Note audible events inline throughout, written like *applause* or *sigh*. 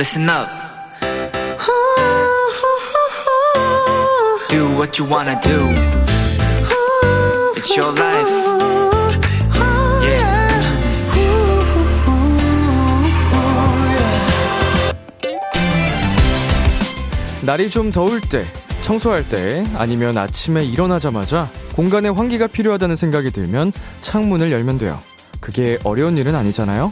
listen up. Do what you wanna do. It's your life. Yeah. 날이 좀 더울 때, 청소할 때, 아니면 아침에 일어나자마자 공간에 환기가 필요하다는 생각이 들면 창문을 열면 돼요. 그게 어려운 일은 아니잖아요?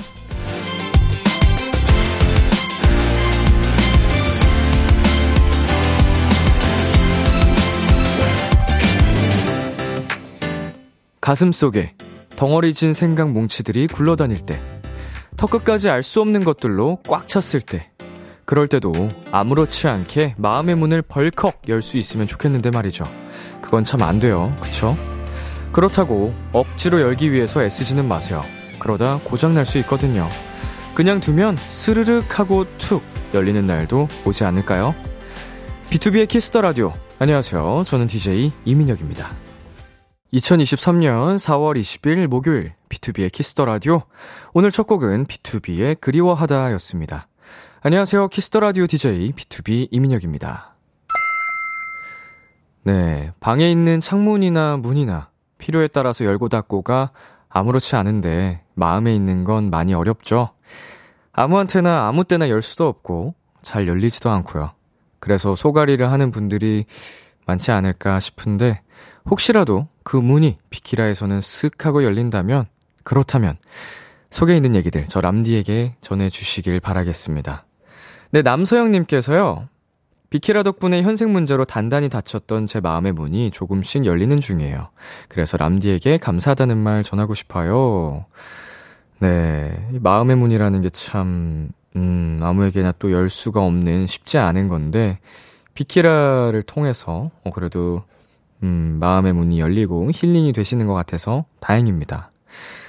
가슴 속에 덩어리 진 생각 뭉치들이 굴러다닐 때, 턱끝까지 알 수 없는 것들로 꽉 찼을 때, 그럴 때도 아무렇지 않게 마음의 문을 벌컥 열 수 있으면 좋겠는데 말이죠. 그건 참 안 돼요. 그쵸? 그렇다고 억지로 열기 위해서 애쓰지는 마세요. 그러다 고장날 수 있거든요. 그냥 두면 스르륵 하고 툭 열리는 날도 오지 않을까요? B2B의 키스터 라디오. 안녕하세요. 저는 DJ 이민혁입니다. 2023년 4월 20일 목요일 B2B의 키스터 라디오. 오늘 첫 곡은 BTOB의 그리워하다 였습니다. 안녕하세요. 키스터 라디오 DJ B2B 이민혁입니다. 네. 방에 있는 창문이나 문이나 필요에 따라서 열고 닫고가 아무렇지 않은데 마음에 있는 건 많이 어렵죠. 아무한테나 아무 때나 열 수도 없고 잘 열리지도 않고요. 그래서 소가리를 하는 분들이 많지 않을까 싶은데 혹시라도 그 문이 비키라에서는 쓱 하고 열린다면 그렇다면 속에 있는 얘기들 저 람디에게 전해주시길 바라겠습니다. 네, 남서영님께서요. 비키라 덕분에 현생 문제로 단단히 닫혔던 제 마음의 문이 조금씩 열리는 중이에요. 그래서 람디에게 감사하다는 말 전하고 싶어요. 네, 마음의 문이라는 게 참, 음, 아무에게나 또 열 수가 없는 쉽지 않은 건데, 비키라를 통해서, 어, 그래도, 음, 마음의 문이 열리고 힐링이 되시는 것 같아서 다행입니다.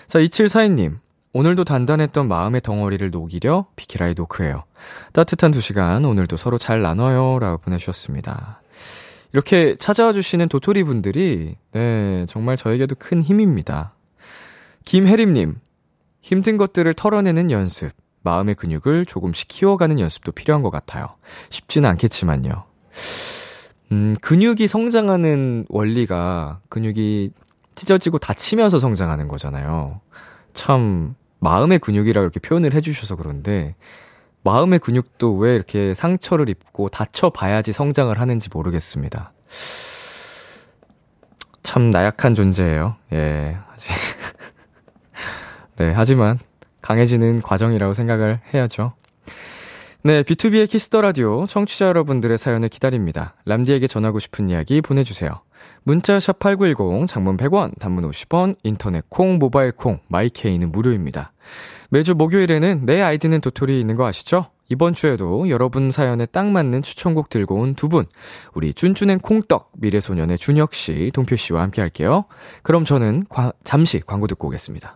자, 2742님. 오늘도 단단했던 마음의 덩어리를 녹이려 비키라의 노크예요. 따뜻한 두 시간 오늘도 서로 잘 나눠요 라고 보내주셨습니다. 이렇게 찾아와 주시는 도토리 분들이 네 정말 저에게도 큰 힘입니다. 김혜림님 힘든 것들을 털어내는 연습 마음의 근육을 조금씩 키워가는 연습도 필요한 것 같아요. 쉽지는 않겠지만요. 음, 근육이 성장하는 원리가 근육이 찢어지고 다치면서 성장하는 거잖아요. 참 마음의 근육이라고 이렇게 표현을 해주셔서 그런데 마음의 근육도 왜 이렇게 상처를 입고 다쳐봐야지 성장을 하는지 모르겠습니다. 참 나약한 존재예요. 예. *laughs* 네, 하지만 강해지는 과정이라고 생각을 해야죠. 네, B2B의 키스터 라디오 청취자 여러분들의 사연을 기다립니다. 람디에게 전하고 싶은 이야기 보내주세요. 문자 샵 8910, 장문 100원, 단문 50원, 인터넷 콩, 모바일 콩, 마이케이는 무료입니다. 매주 목요일에는 내 아이디는 도토리 있는 거 아시죠? 이번 주에도 여러분 사연에 딱 맞는 추천곡 들고 온 두 분, 우리 쭌쭌앤 콩떡, 미래소년의 준혁 씨, 동표 씨와 함께 할게요. 그럼 저는 과, 잠시 광고 듣고 오겠습니다.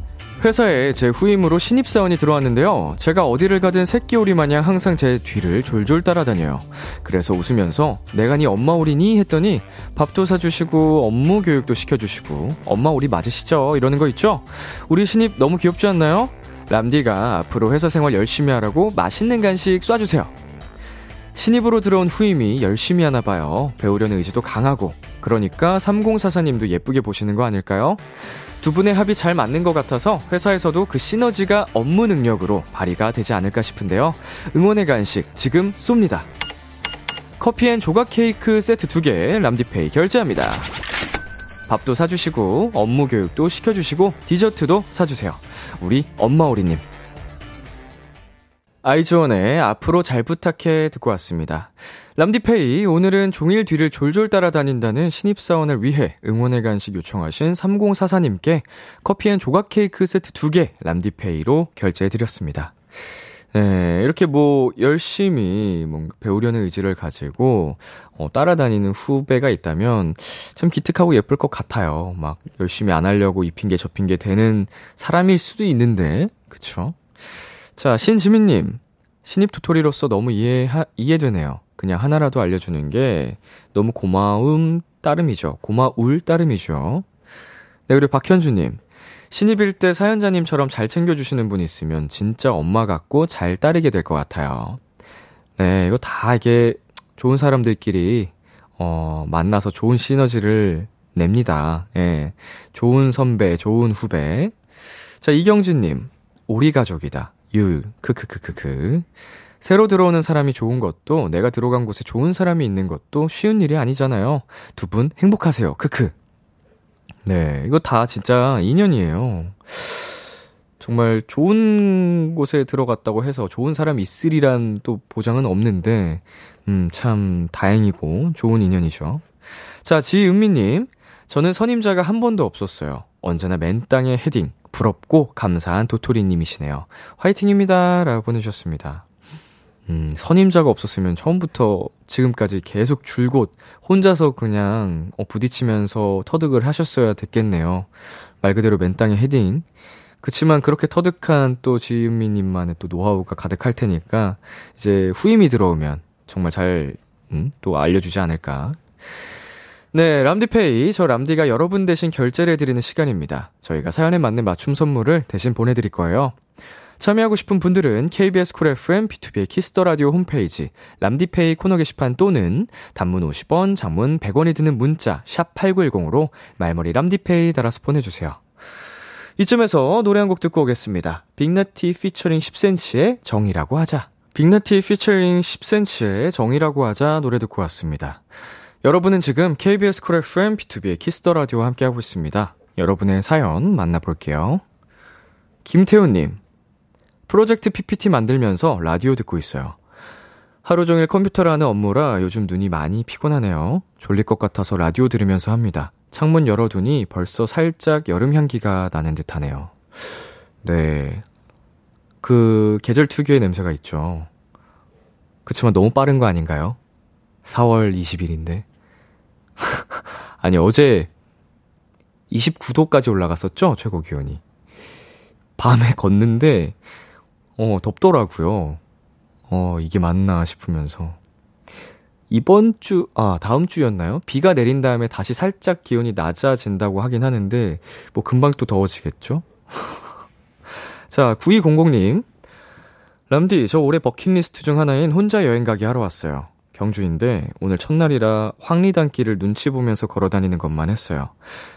회사에 제 후임으로 신입사원이 들어왔는데요. 제가 어디를 가든 새끼오리 마냥 항상 제 뒤를 졸졸 따라다녀요. 그래서 웃으면서 내가 네 엄마 오리니? 했더니 밥도 사주시고 업무 교육도 시켜주시고 엄마 오리 맞으시죠? 이러는 거 있죠? 우리 신입 너무 귀엽지 않나요? 람디가 앞으로 회사 생활 열심히 하라고 맛있는 간식 쏴주세요. 신입으로 들어온 후임이 열심히 하나 봐요. 배우려는 의지도 강하고 그러니까 3044님도 예쁘게 보시는 거 아닐까요? 두 분의 합이 잘 맞는 것 같아서 회사에서도 그 시너지가 업무 능력으로 발휘가 되지 않을까 싶은데요. 응원의 간식 지금 쏩니다. 커피 and 조각 케이크 세트 2개 람디페이 결제합니다. 밥도 사주시고 업무 교육도 시켜주시고 디저트도 사주세요. 우리 엄마 오리님. 아이즈원의 앞으로 잘 부탁해 듣고 왔습니다. 람디페이, 오늘은 종일 뒤를 졸졸 따라다닌다는 신입사원을 위해 응원의 간식 요청하신 3044님께 커피 and 조각 케이크 세트 2개 람디페이로 결제해드렸습니다. 네, 이렇게 뭐, 열심히 뭔가 배우려는 의지를 가지고, 어, 따라다니는 후배가 있다면, 참 기특하고 예쁠 것 같아요. 막, 열심히 안 하려고 이 핑계 저 핑계 되는 사람일 수도 있는데, 그쵸? 자, 신지민님. 신입 도토리로서 너무 이해, 이해되네요. 그냥 하나라도 알려주는 게 너무 고마움 따름이죠. 고마울 따름이죠. 네, 그리고 박현주님. 신입일 때 사연자님처럼 잘 챙겨주시는 분 있으면 진짜 엄마 같고 잘 따르게 될 것 같아요. 네, 이거 다 이게 좋은 사람들끼리, 어, 만나서 좋은 시너지를 냅니다. 예. 좋은 선배, 좋은 후배. 자, 이경진님. 우리 가족이다. 유, 크크크크크. 새로 들어오는 사람이 좋은 것도 내가 들어간 곳에 좋은 사람이 있는 것도 쉬운 일이 아니잖아요. 두 분 행복하세요. 크크. 네, 이거 다 진짜 인연이에요. 정말 좋은 곳에 들어갔다고 해서 좋은 사람이 있으리란 또 보장은 없는데, 음, 참 다행이고 좋은 인연이죠. 자, 지은미님. 저는 선임자가 한 번도 없었어요. 언제나 맨 땅에 헤딩. 부럽고 감사한 도토리님이시네요. 화이팅입니다. 라고 보내주셨습니다. 음, 선임자가 없었으면 처음부터 지금까지 계속 줄곧 혼자서 그냥 어, 부딪히면서 터득을 하셨어야 됐겠네요. 말 그대로 맨 땅에 헤딩. 그치만 그렇게 터득한 또 지은미님만의 또 노하우가 가득할 테니까 이제 후임이 들어오면 정말 잘, 음, 또 알려주지 않을까. 네, 람디페이. 저 람디가 여러분 대신 결제를 해드리는 시간입니다. 저희가 사연에 맞는 맞춤 선물을 대신 보내드릴 거예요. 참여하고 싶은 분들은 KBS 쿨 FM B2B의 키스터 라디오 홈페이지 람디페이 코너 게시판 또는 단문 50원, 장문 100원이 드는 문자 샵 8910으로 말머리 람디페이 달아서 보내 주세요. 이쯤에서 노래 한 곡 듣고 오겠습니다. 빅나티 피처링 10cm의 정이라고 하자. 빅나티 피처링 10cm의 정이라고 하자 노래 듣고 왔습니다. 여러분은 지금 KBS 쿨 FM B2B의 키스터 라디오와 함께하고 있습니다. 여러분의 사연 만나볼게요. 김태훈님, 프로젝트 PPT 만들면서 라디오 듣고 있어요. 하루 종일 컴퓨터를 하는 업무라 요즘 눈이 많이 피곤하네요. 졸릴 것 같아서 라디오 들으면서 합니다. 창문 열어두니 벌써 살짝 여름 향기가 나는 듯 하네요. 네. 그 계절 특유의 냄새가 있죠. 그치만 너무 빠른 거 아닌가요? 4월 20일인데. *laughs* 아니, 어제 29도까지 올라갔었죠? 최고 기온이. 밤에 걷는데 어, 덥더라고요. 어, 이게 맞나 싶으면서. 이번 주, 아, 다음 주였나요? 비가 내린 다음에 다시 살짝 기온이 낮아진다고 하긴 하는데, 뭐 금방 또 더워지겠죠? *laughs* 자, 9200님. 람디, 저 올해 버킷리스트 중 하나인 혼자 여행 가기 하러 왔어요. 경주인데, 오늘 첫날이라 황리단길을 눈치 보면서 걸어 다니는 것만 했어요.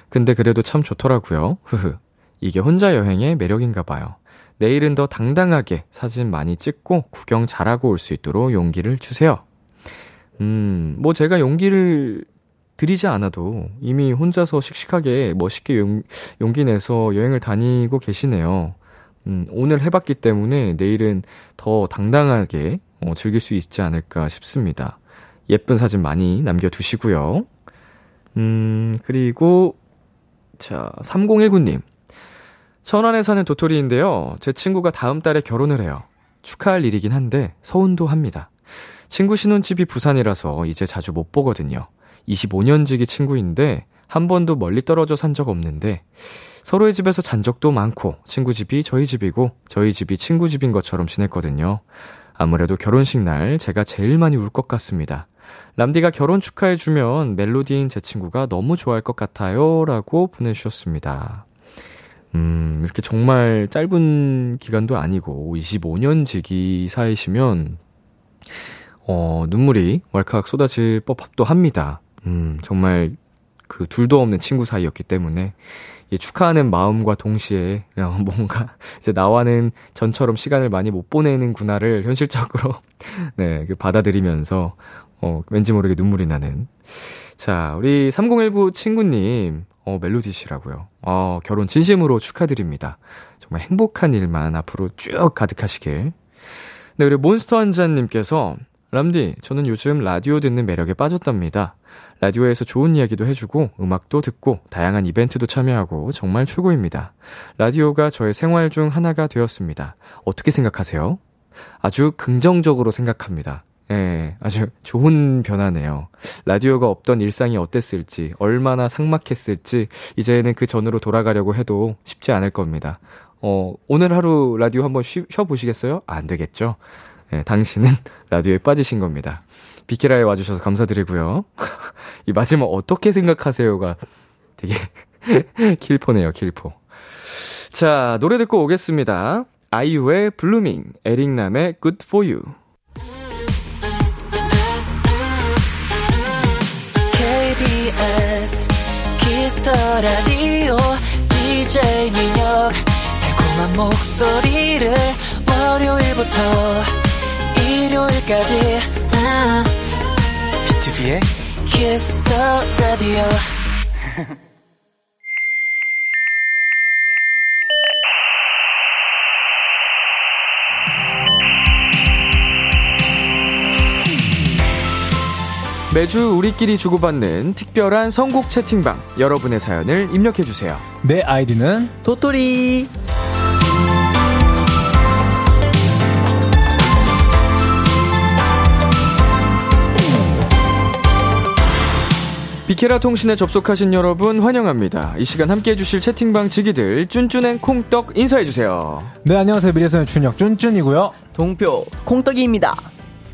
근데 그래도 참 좋더라고요. 흐흐. 이게 혼자 여행의 매력인가 봐요. 내일은 더 당당하게 사진 많이 찍고 구경 잘하고 올 수 있도록 용기를 주세요. 음, 뭐 제가 용기를 드리지 않아도 이미 혼자서 씩씩하게 멋있게 용, 용기 내서 여행을 다니고 계시네요. 음, 오늘 해봤기 때문에 내일은 더 당당하게 어, 즐길 수 있지 않을까 싶습니다. 예쁜 사진 많이 남겨두시고요. 음, 그리고, 자, 3019님. 천안에 사는 도토리인데요. 제 친구가 다음 달에 결혼을 해요. 축하할 일이긴 한데 서운도 합니다. 친구 신혼집이 부산이라서 이제 자주 못 보거든요. 25년 지기 친구인데 한 번도 멀리 떨어져 산 적 없는데 서로의 집에서 잔 적도 많고 친구 집이 저희 집이고 저희 집이 친구 집인 것처럼 지냈거든요. 아무래도 결혼식 날 제가 제일 많이 울 것 같습니다. 람디가 결혼 축하해주면 멜로디인 제 친구가 너무 좋아할 것 같아요. 라고 보내주셨습니다. 음, 이렇게 정말 짧은 기간도 아니고 25년 지기 사이시면 어, 눈물이 왈칵 쏟아질 법도 합니다. 음, 정말 그 둘도 없는 친구 사이였기 때문에 예, 축하하는 마음과 동시에 그냥 *laughs* 뭔가 이제 나와는 전처럼 시간을 많이 못 보내는구나를 현실적으로 *laughs* 네, 그 받아들이면서 어, 왠지 모르게 눈물이 나는. 자, 우리 3019 친구님, 어, 멜로디시라고요. 어, 결혼 진심으로 축하드립니다. 정말 행복한 일만 앞으로 쭉 가득하시길. 네, 우리 몬스터 한자님께서 람디, 저는 요즘 라디오 듣는 매력에 빠졌답니다. 라디오에서 좋은 이야기도 해주고, 음악도 듣고, 다양한 이벤트도 참여하고, 정말 최고입니다. 라디오가 저의 생활 중 하나가 되었습니다. 어떻게 생각하세요? 아주 긍정적으로 생각합니다. 예, 아주 좋은 변화네요. 라디오가 없던 일상이 어땠을지, 얼마나 삭막했을지, 이제는 그 전으로 돌아가려고 해도 쉽지 않을 겁니다. 어, 오늘 하루 라디오 한번 쉬, 쉬어보시겠어요? 안 되겠죠? 예, 당신은 *laughs* 라디오에 빠지신 겁니다. 비키라에 와주셔서 감사드리고요. *laughs* 이 마지막 어떻게 생각하세요가 되게 *laughs* 킬포네요, 킬포. 자, 노래 듣고 오겠습니다. 아이유의 Blooming, 에릭남의 Good For You. KBS Kiss the Radio DJ 민혁 달콤한 목소리를 월요일부터 일요일까지 BTOB의 Kiss the Radio 매주 우리끼리 주고받는 특별한 선곡 채팅방. 여러분의 사연을 입력해주세요. 내 아이디는 도토리 비케라 통신에 접속하신 여러분 환영합니다. 이 시간 함께 해주실 채팅방 지기들 쭌쭌앤 콩떡 인사해주세요. 네 안녕하세요 미래소년 준혁 쭌쭌이고요 동표 콩떡이입니다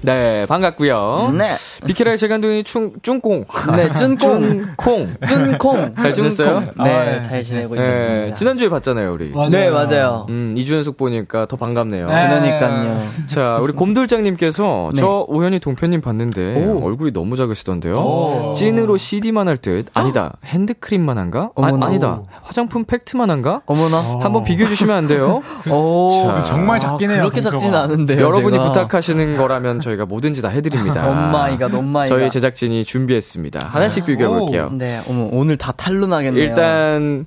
네, 반갑고요 네 비케라의 재간둥이 충, 쭌콩. 네, 쭌콩. 콩. 쭌콩 잘 지냈어요? 네, 네, 잘 지내고 네, 있었습니다. 지난주에 봤잖아요, 우리. 맞아요. 네, 맞아요. 음, 이주 연속 보니까 더 반갑네요. 네. 그러니까요. 자, 우리 곰돌장님께서 네. 저 우연히 동표님 봤는데 오. 얼굴이 너무 작으시던데요. 오. 찐으로 CD만 할 듯. 아니다. 핸드크림만 한가? 아, 어머나. 아 니다. 화장품 팩트만 한가? 어머나. 한번 비교해 주시면 안 돼요? 오, 자, 정말 작긴 해요, 그렇게 작진. 않은데요. 여러분이 제가. 부탁하시는 거라면 저 희가 뭐든지 다 해드립니다. *laughs* 엄마이가, 엄마이가. 저희 제작진이 준비했습니다. 하나씩 비교해 볼게요. 네, 어머, 오늘 다 탈로 나겠네요. 일단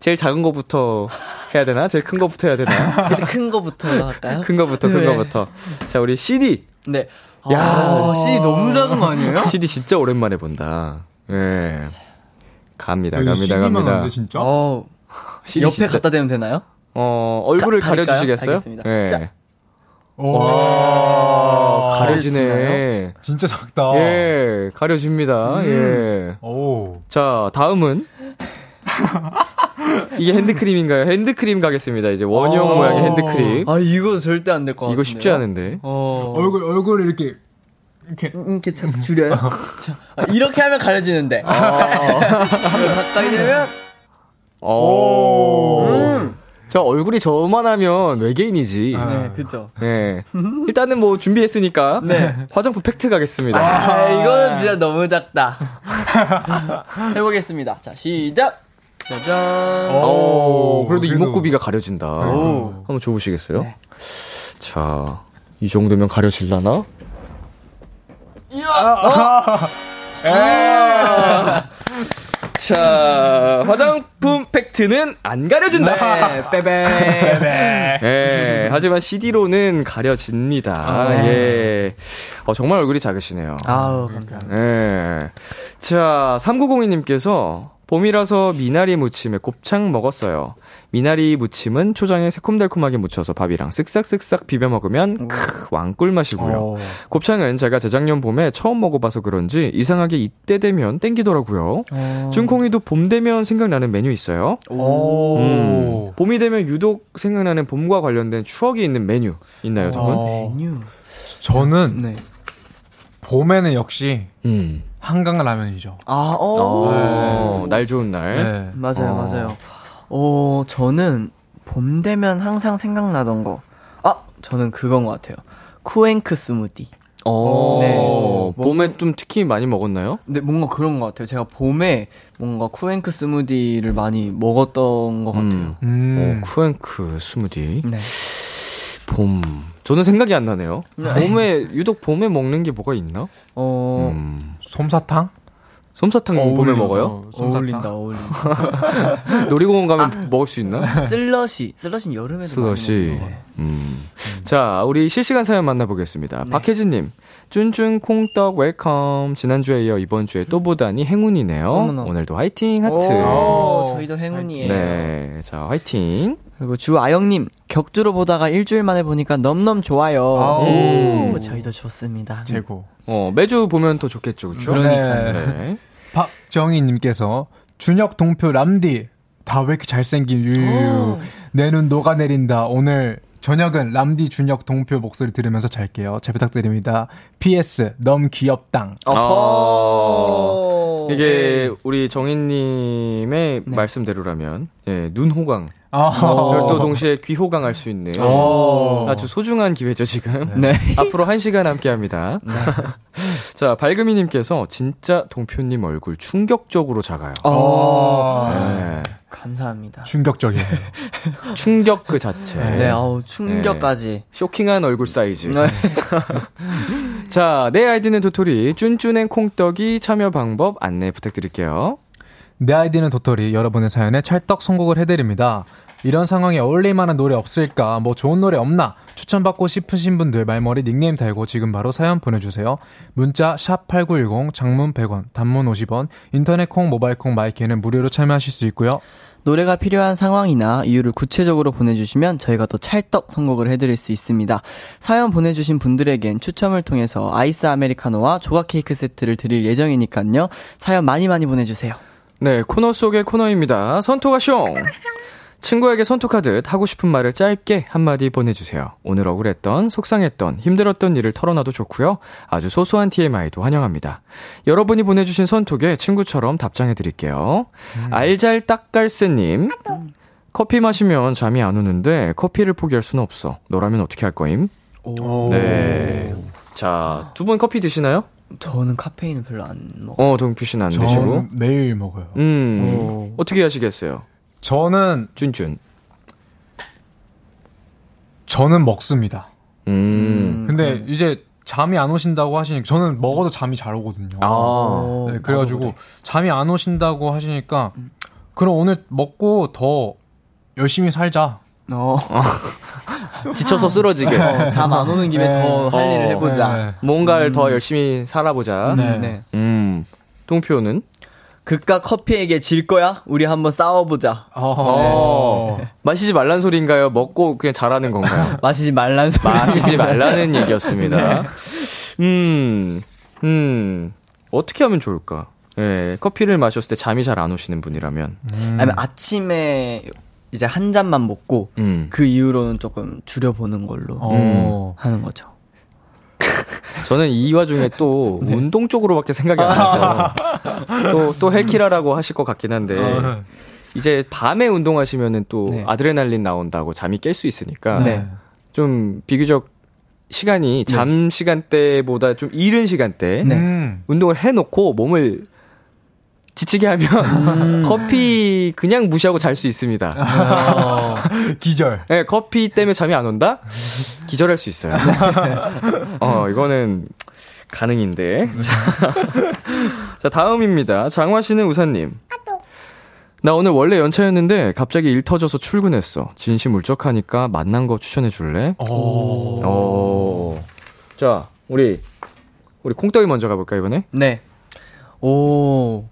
제일 작은 거부터 해야 되나? 제일 큰 거부터 해야 되나? *laughs* 큰 거부터 할까요? 큰 거부터 큰 네. 거부터. 자, 우리 CD. 네. 야. 야, CD 너무 작은 거 아니에요? CD 진짜 오랜만에 본다. 예. 갑니다, 이거 갑니다, CD만 갑니다. 하는데 진짜? 어, *laughs* CD 옆에 진짜- 갖다 대면 되나요? 어, 얼굴을 가- 가릴까요? 가려주시겠어요? 알겠습 오. 가려지네. 진짜 작다. 예, 가려집니다. 예. 오. 자, 다음은. *laughs* 이게 핸드크림인가요? 핸드크림 가겠습니다. 이제 원형 어. 모양의 핸드크림. 아, 이거 절대 안 될 것 같아요. 이거 쉽지 않은데. 어. 얼굴 얼굴을 이렇게 이렇게 이렇게 참 줄여요? *laughs* 자, 아, 이렇게 하면 가려지는데. *laughs* 가까이 되면, 어. 음. 저 얼굴이 저만 하면 외계인이지. 아. 네, 그죠. 네. 일단은 뭐 준비했으니까. 네. 화장품 팩트 가겠습니다. 아, 이거는 진짜 너무 작다. *laughs* 해보겠습니다. 자, 시작! 짜잔. 오, 그래도 그래도- 이목구비가 가려진다. 오. 한번 줘보시겠어요? 네. 자, 이 정도면 가려질라나? 아. 자, 화장품 팩트는 안 가려진다. 네, 빼빼. *laughs* 네. 예, 하지만 CD로는 가려집니다. 아, 네. 예. 어, 정말 얼굴이 작으시네요. 아우, 감사합니다. 예. 자, 3902님께서 봄이라서 미나리 무침에 곱창 먹었어요. 미나리 무침은 초장에 새콤달콤하게 묻혀서 밥이랑 쓱싹쓱싹 비벼 먹으면 크, 왕꿀 맛이고요. 오. 곱창은 제가 재작년 봄에 처음 먹어봐서 그런지 이상하게 이때 되면 땡기더라고요. 어. 준콩이도 봄 되면 생각나는 메뉴 있어요? 오. 음, 봄이 되면 유독 생각나는 봄과 관련된 추억이 있는 메뉴 있나요, 두 분? 어, 메뉴. 저는 네. 봄에는 역시 음. 한강 라면이죠. 아, 어. 어, 날 좋은 날. 네. 맞아요, 어. 맞아요. 어, 저는 봄 되면 항상 생각나던 거. 아, 저는 그건 것 같아요. 쿠앤크 스무디. 어, 네. 봄에 좀 특히 많이 먹었나요? 근데 뭔가 그런 것 같아요. 제가 봄에 뭔가 쿠앤크 스무디를 많이 먹었던 것 같아요. 음. 어, 쿠앤크 스무디. 네. 봄. 저는 생각이 안 나네요. 봄에, 유독 봄에 먹는 게 뭐가 있나? 어, 음. 솜사탕? 솜사탕 봄에 어울린다. 먹어요? 솜사탕. 어울린다, 어울린다. *laughs* 놀이공원 가면 먹을 수 있나? 슬러시. 슬러시는 여름에도 슬러시. 많이 거. 음. 자, 우리 실시간 사연 만나보겠습니다. 네. 박혜진님. 쭌쭌 콩떡 welcome. 지난주에 이어 이번 주에 또 보다니 행운이네요. 어머나. 오늘도 화이팅 하트. 오, 저희도 행운이에요. 네. 자, 화이팅. 그리고 주아영님, 격주로 보다가 일주일 만에 보니까 넘넘 좋아요. 아우. 오, 저희도 좋습니다. 최고. 어, 매주 보면 더 좋겠죠, 그쵸? 그러니까요. 네. 박정희님께서 준혁 동표 람디 다 왜 이렇게 잘생긴 유유 내 눈 녹아내린다. 오늘 저녁은 람디 준혁 동표 목소리 들으면서 잘게요 잘 부탁드립니다 PS 너무 귀엽당 어, 이게 네. 우리 정인님의 말씀대로라면, 예, 눈 호강. 아, 그리고 또 동시에 귀 호강 할 수 있는 어. 아주 소중한 기회죠, 지금. 네. *laughs* 앞으로 한 시간 함께 합니다. *laughs* 자, 발금이님께서 진짜 동표님 얼굴 충격적으로 작아요. 어, 네. 감사합니다. 충격적이에요 *laughs* 충격 그 자체. 네, 어우, 충격까지. 쇼킹한 얼굴 사이즈. 네. *laughs* 자, 내 아이디는 도토리, 쭌쭌 and 콩떡이 참여 방법 안내 부탁드릴게요. 내 아이디는 도토리 여러분의 사연에 찰떡 선곡을 해드립니다 이런 상황에 어울릴 만한 노래 없을까 뭐 좋은 노래 없나 추천받고 싶으신 분들 말머리 닉네임 달고 지금 바로 사연 보내주세요 문자 샵 8910 장문 100원 단문 50원 인터넷 콩 모바일 콩 my K는 무료로 참여하실 수 있고요 노래가 필요한 상황이나 이유를 구체적으로 보내주시면 저희가 더 찰떡 선곡을 해드릴 수 있습니다. 사연 보내주신 분들에겐 추첨을 통해서 아이스 아메리카노와 조각 케이크 세트를 드릴 예정이니까요. 사연 많이 많이 보내주세요. 네, 코너 속의 코너입니다. 선토가 숑! 친구에게 선톡하듯 하고 싶은 말을 짧게 한마디 보내주세요. 오늘 억울했던, 속상했던, 힘들었던 일을 털어놔도 좋고요. 아주 소소한 TMI도 환영합니다. 여러분이 보내주신 선톡에 친구처럼 답장해드릴게요. 알잘 딱갈새님. 커피 마시면 잠이 안 오는데 커피를 포기할 수는 없어. 너라면 어떻게 할 거임? 네. 자, 두 분 커피 드시나요? 저는 카페인을 별로 안 먹어. 어, 동표 씨는 안 드시고. 전 매일 먹어요 음. 어떻게 하시겠어요? 저는 쭌쭌. 저는 먹습니다 음. 근데 이제 잠이 안 오신다고 하시니까 저는 먹어도 잠이 잘 오거든요 아. 네, 그래가지고 잠이 안 오신다고 하시니까 그럼 오늘 먹고 더 열심히 살자. 어, *laughs* 지쳐서 쓰러지게. 잠안 오는 김에 네. 더할 일을 어, 해보자. 네. 뭔가를 더 열심히 살아보자. 네. 네. 음. 동표는? 그깟 커피에게 질 거야? 우리 한번 싸워보자. 어. *laughs* 마시지 말란 소리인가요? 먹고 그냥 잘하는 건가요? *laughs* 마시지 말란 소리. 마시지 말라는 *laughs* 얘기였습니다. 음. 음. 어떻게 하면 좋을까? 예, 커피를 마셨을 때 잠이 잘 안 오시는 분이라면. 아니면 아침에 이제 한 잔만 먹고 음. 그 이후로는 조금 줄여보는 걸로 어. 하는 거죠. 저는 이 와중에 또 *laughs* 운동 쪽으로밖에 생각이 안 나서 *laughs* 또, 또 헬키라라고 하실 것 같긴 한데 이제 밤에 운동하시면은 또 네. 아드레날린 나온다고 잠이 깰 수 있으니까 네. 좀 비교적 시간이 잠 시간대보다 좀 이른 시간대 네. 음. 운동을 해놓고 몸을 지치게 하면 *laughs* 커피 그냥 무시하고 잘 수 있습니다. *laughs* 기절. 네, 커피 때문에 잠이 안 온다? 기절할 수 있어요. *laughs* 어, 이거는 가능인데. 자, 자, 다음입니다. 장화 씨는 우사님. 나 오늘 원래 연차였는데 갑자기 일 터져서 출근했어. 진심 울적하니까 만난 거 추천해 줄래? 오. 어. 자, 우리 우리 콩떡이 먼저 가볼까 이번에? 네. 오.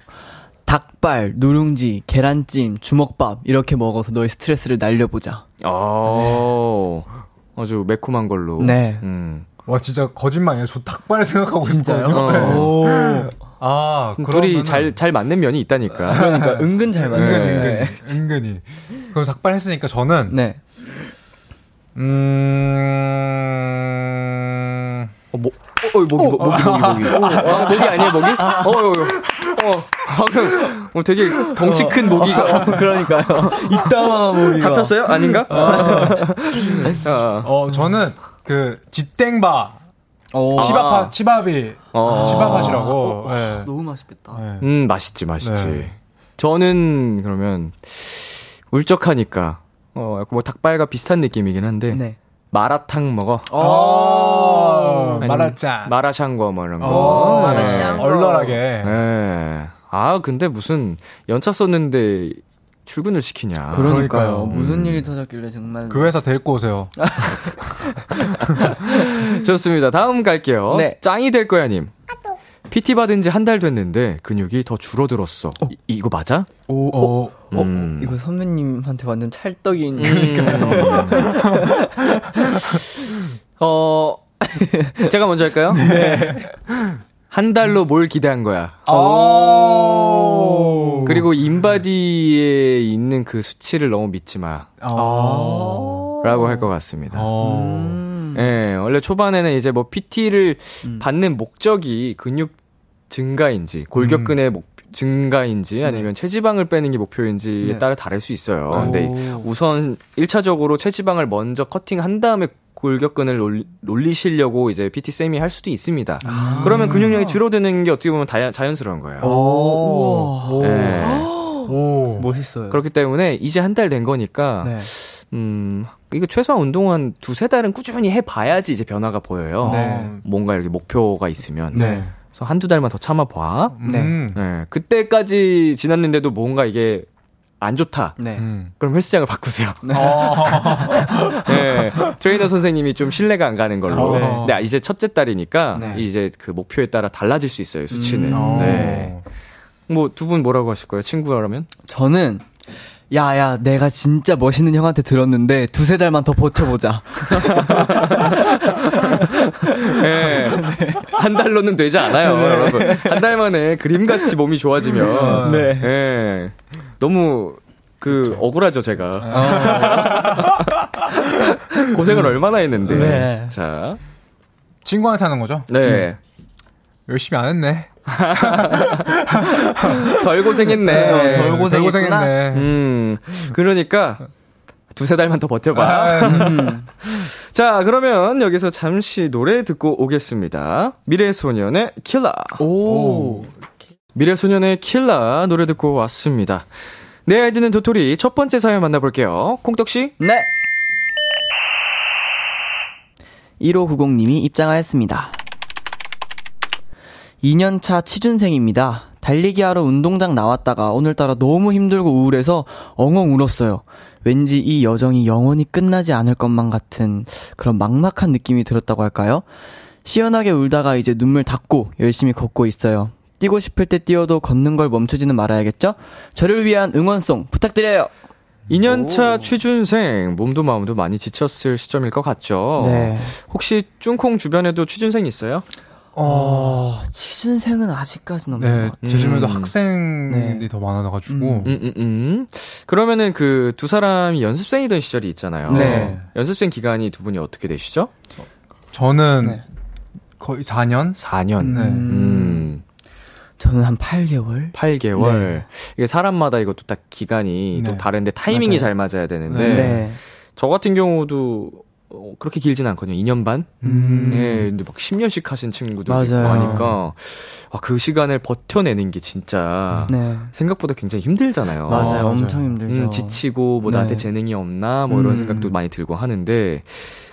닭발, 누룽지, 계란찜, 주먹밥 이렇게 먹어서 너의 스트레스를 날려보자. 어. 아주 매콤한 걸로. 네. 음. 와 진짜 거짓말이에요. 저 닭발 생각하고 진짜요? 있었거든요. 네. 오. 아, 둘이 그러면은- 잘잘 맞는 면이 있다니까. 그러니까 은근 잘 맞네. 은근히, 네. 은근히, 은근히. 그럼 닭발 했으니까 저는 네. 음. 어, 뭐, 어, 어, 모기, 모- 모기, 모기, 모기. 어, 모기 아니에요, 모기? 어, 어, 어, 어, 방금, 어, 되게 덩치 큰 모기가. 그러니까요. *laughs* 이따만 모기가. 잡혔어요? 아닌가? 어. 어, 저는 그 짓땡바 오. 치밥하, 치밥이, 어. 치밥하시라고. 네. 너무 맛있겠다. 네. 음, 맛있지, 맛있지. 네. 저는 그러면 울적하니까 어, 약간 뭐 닭발과 비슷한 느낌이긴 한데 네. 마라탕 먹어. 어, 마라짱. 마라샹궈 뭐 이런 거. 어, 네. 마라샹궈. 얼얼하게. 네. 아, 근데 무슨 연차 썼는데 출근을 시키냐. 그러니까요. 무슨 음. 일이 터졌길래 정말. 그 회사 데리고 오세요. *laughs* 좋습니다. 다음 갈게요. 네. 짱이 될 거야 님. PT 받은 지 한 달 됐는데 근육이 더 줄어들었어. 이, 이거 맞아? 오, 어, 어, 음. 이거 선배님한테 완전 찰떡인. *laughs* 어, *laughs* 제가 먼저 할까요? 한 달로 뭘 기대한 거야. 오. 그리고 인바디에 있는 그 수치를 너무 믿지 마. 어. 라고 할 것 같습니다. 어. 음. 예, 원래 초반에는 이제 뭐 PT를 음. 받는 목적이 근육 증가인지, 골격근의 목, 증가인지, 아니면 체지방을 빼는 게 목표인지에 네. 따라 다를 수 있어요. 근데 오. 우선 1차적으로 체지방을 먼저 커팅한 다음에 골격근을 올리, 올리 시려고 이제 PT 쌤이 할 수도 있습니다. 그러면 근육량이 줄어드는 게 어떻게 보면 다, 자연스러운 거예요. 오. 예. 오. 멋있어요. 그렇기 때문에 이제 한 달 된 거니까 네. 음, 이거 최소한 운동 한 두세 달은 꾸준히 해봐야지 이제 변화가 보여요. 네. 뭔가 이렇게 목표가 있으면. 네. 그래서 한두 달만 더 참아봐. 네. 음. 네. 그때까지 지났는데도 뭔가 이게 안 좋다. 네. 음. 그럼 헬스장을 바꾸세요. *laughs* 어. 네. 트레이너 선생님이 좀 신뢰가 안 가는 걸로. 네. 근데 아, 이제 첫째 달이니까 네. 이제 그 목표에 따라 달라질 수 있어요, 수치는. 어. 네. 뭐 두 분 뭐라고 하실 거예요? 친구라면? 저는 야 야 내가 진짜 멋있는 형한테 들었는데 두세 달만 더 버텨보자. *laughs* 네. 한 달로는 되지 않아요, 여러분. 한 달 만에 그림같이 몸이 좋아지면. 네. 네. 너무, 그, 억울하죠, 제가. *laughs* 고생을 얼마나 했는데. 네. 자. 친구한테 하는 거죠? 네. 열심히 안 했네. *laughs* 덜 고생했네. 어, 덜 고생했구나. 덜 고생했네. 음, 그러니까, 두세 달만 더 버텨봐. 아, 자, 그러면 여기서 잠시 노래 듣고 오겠습니다. 미래소년의 킬라. 오. 미래소년의 킬라 노래 듣고 왔습니다. 내 아이디는 도토리 첫 번째 사연 만나볼게요. 콩떡씨? 네. 1590님이 입장하였습니다. 2년차 취준생입니다. 달리기 하러 운동장 나왔다가 오늘따라 너무 힘들고 우울해서 엉엉 울었어요. 왠지 이 여정이 영원히 끝나지 않을 것만 같은 그런 막막한 느낌이 들었다고 할까요? 시원하게 울다가 이제 눈물 닦고 열심히 걷고 있어요. 뛰고 싶을 때 뛰어도 걷는 걸 멈추지는 말아야겠죠? 저를 위한 응원송 부탁드려요! 2년차 취준생, 몸도 마음도 많이 지쳤을 시점일 것 같죠? 네. 혹시 쭝콩 주변에도 취준생 있어요? 어, 취준생은 아직까지는 없는 네, 것 같아요. 제 주변에도 음. 학생들이 네. 더 많아가지고. 음. 음, 음, 음. 그러면은 그 두 사람이 연습생이던 시절이 있잖아요. 네. 연습생 기간이 두 분이 어떻게 되시죠? 저는 네. 거의 4년? 4년. 네. 음. 저는 한 8개월? 8개월. 네. 이게 사람마다 이것도 딱 기간이 네. 또 다른데 타이밍이 맞아요. 잘 맞아야 되는데 네. 저 같은 경우도 어, 그렇게 길진 않거든요. 2년 반? 음. 예, 근데 막 10년씩 하신 친구들도 있고. 하니까 아, 그 시간을 버텨내는 게 진짜 네. 생각보다 굉장히 힘들잖아요. 맞아요. 맞아요. 엄청 힘들죠. 음, 지치고 뭐 네. 나한테 재능이 없나 뭐 이런 음. 생각도 많이 들고 하는데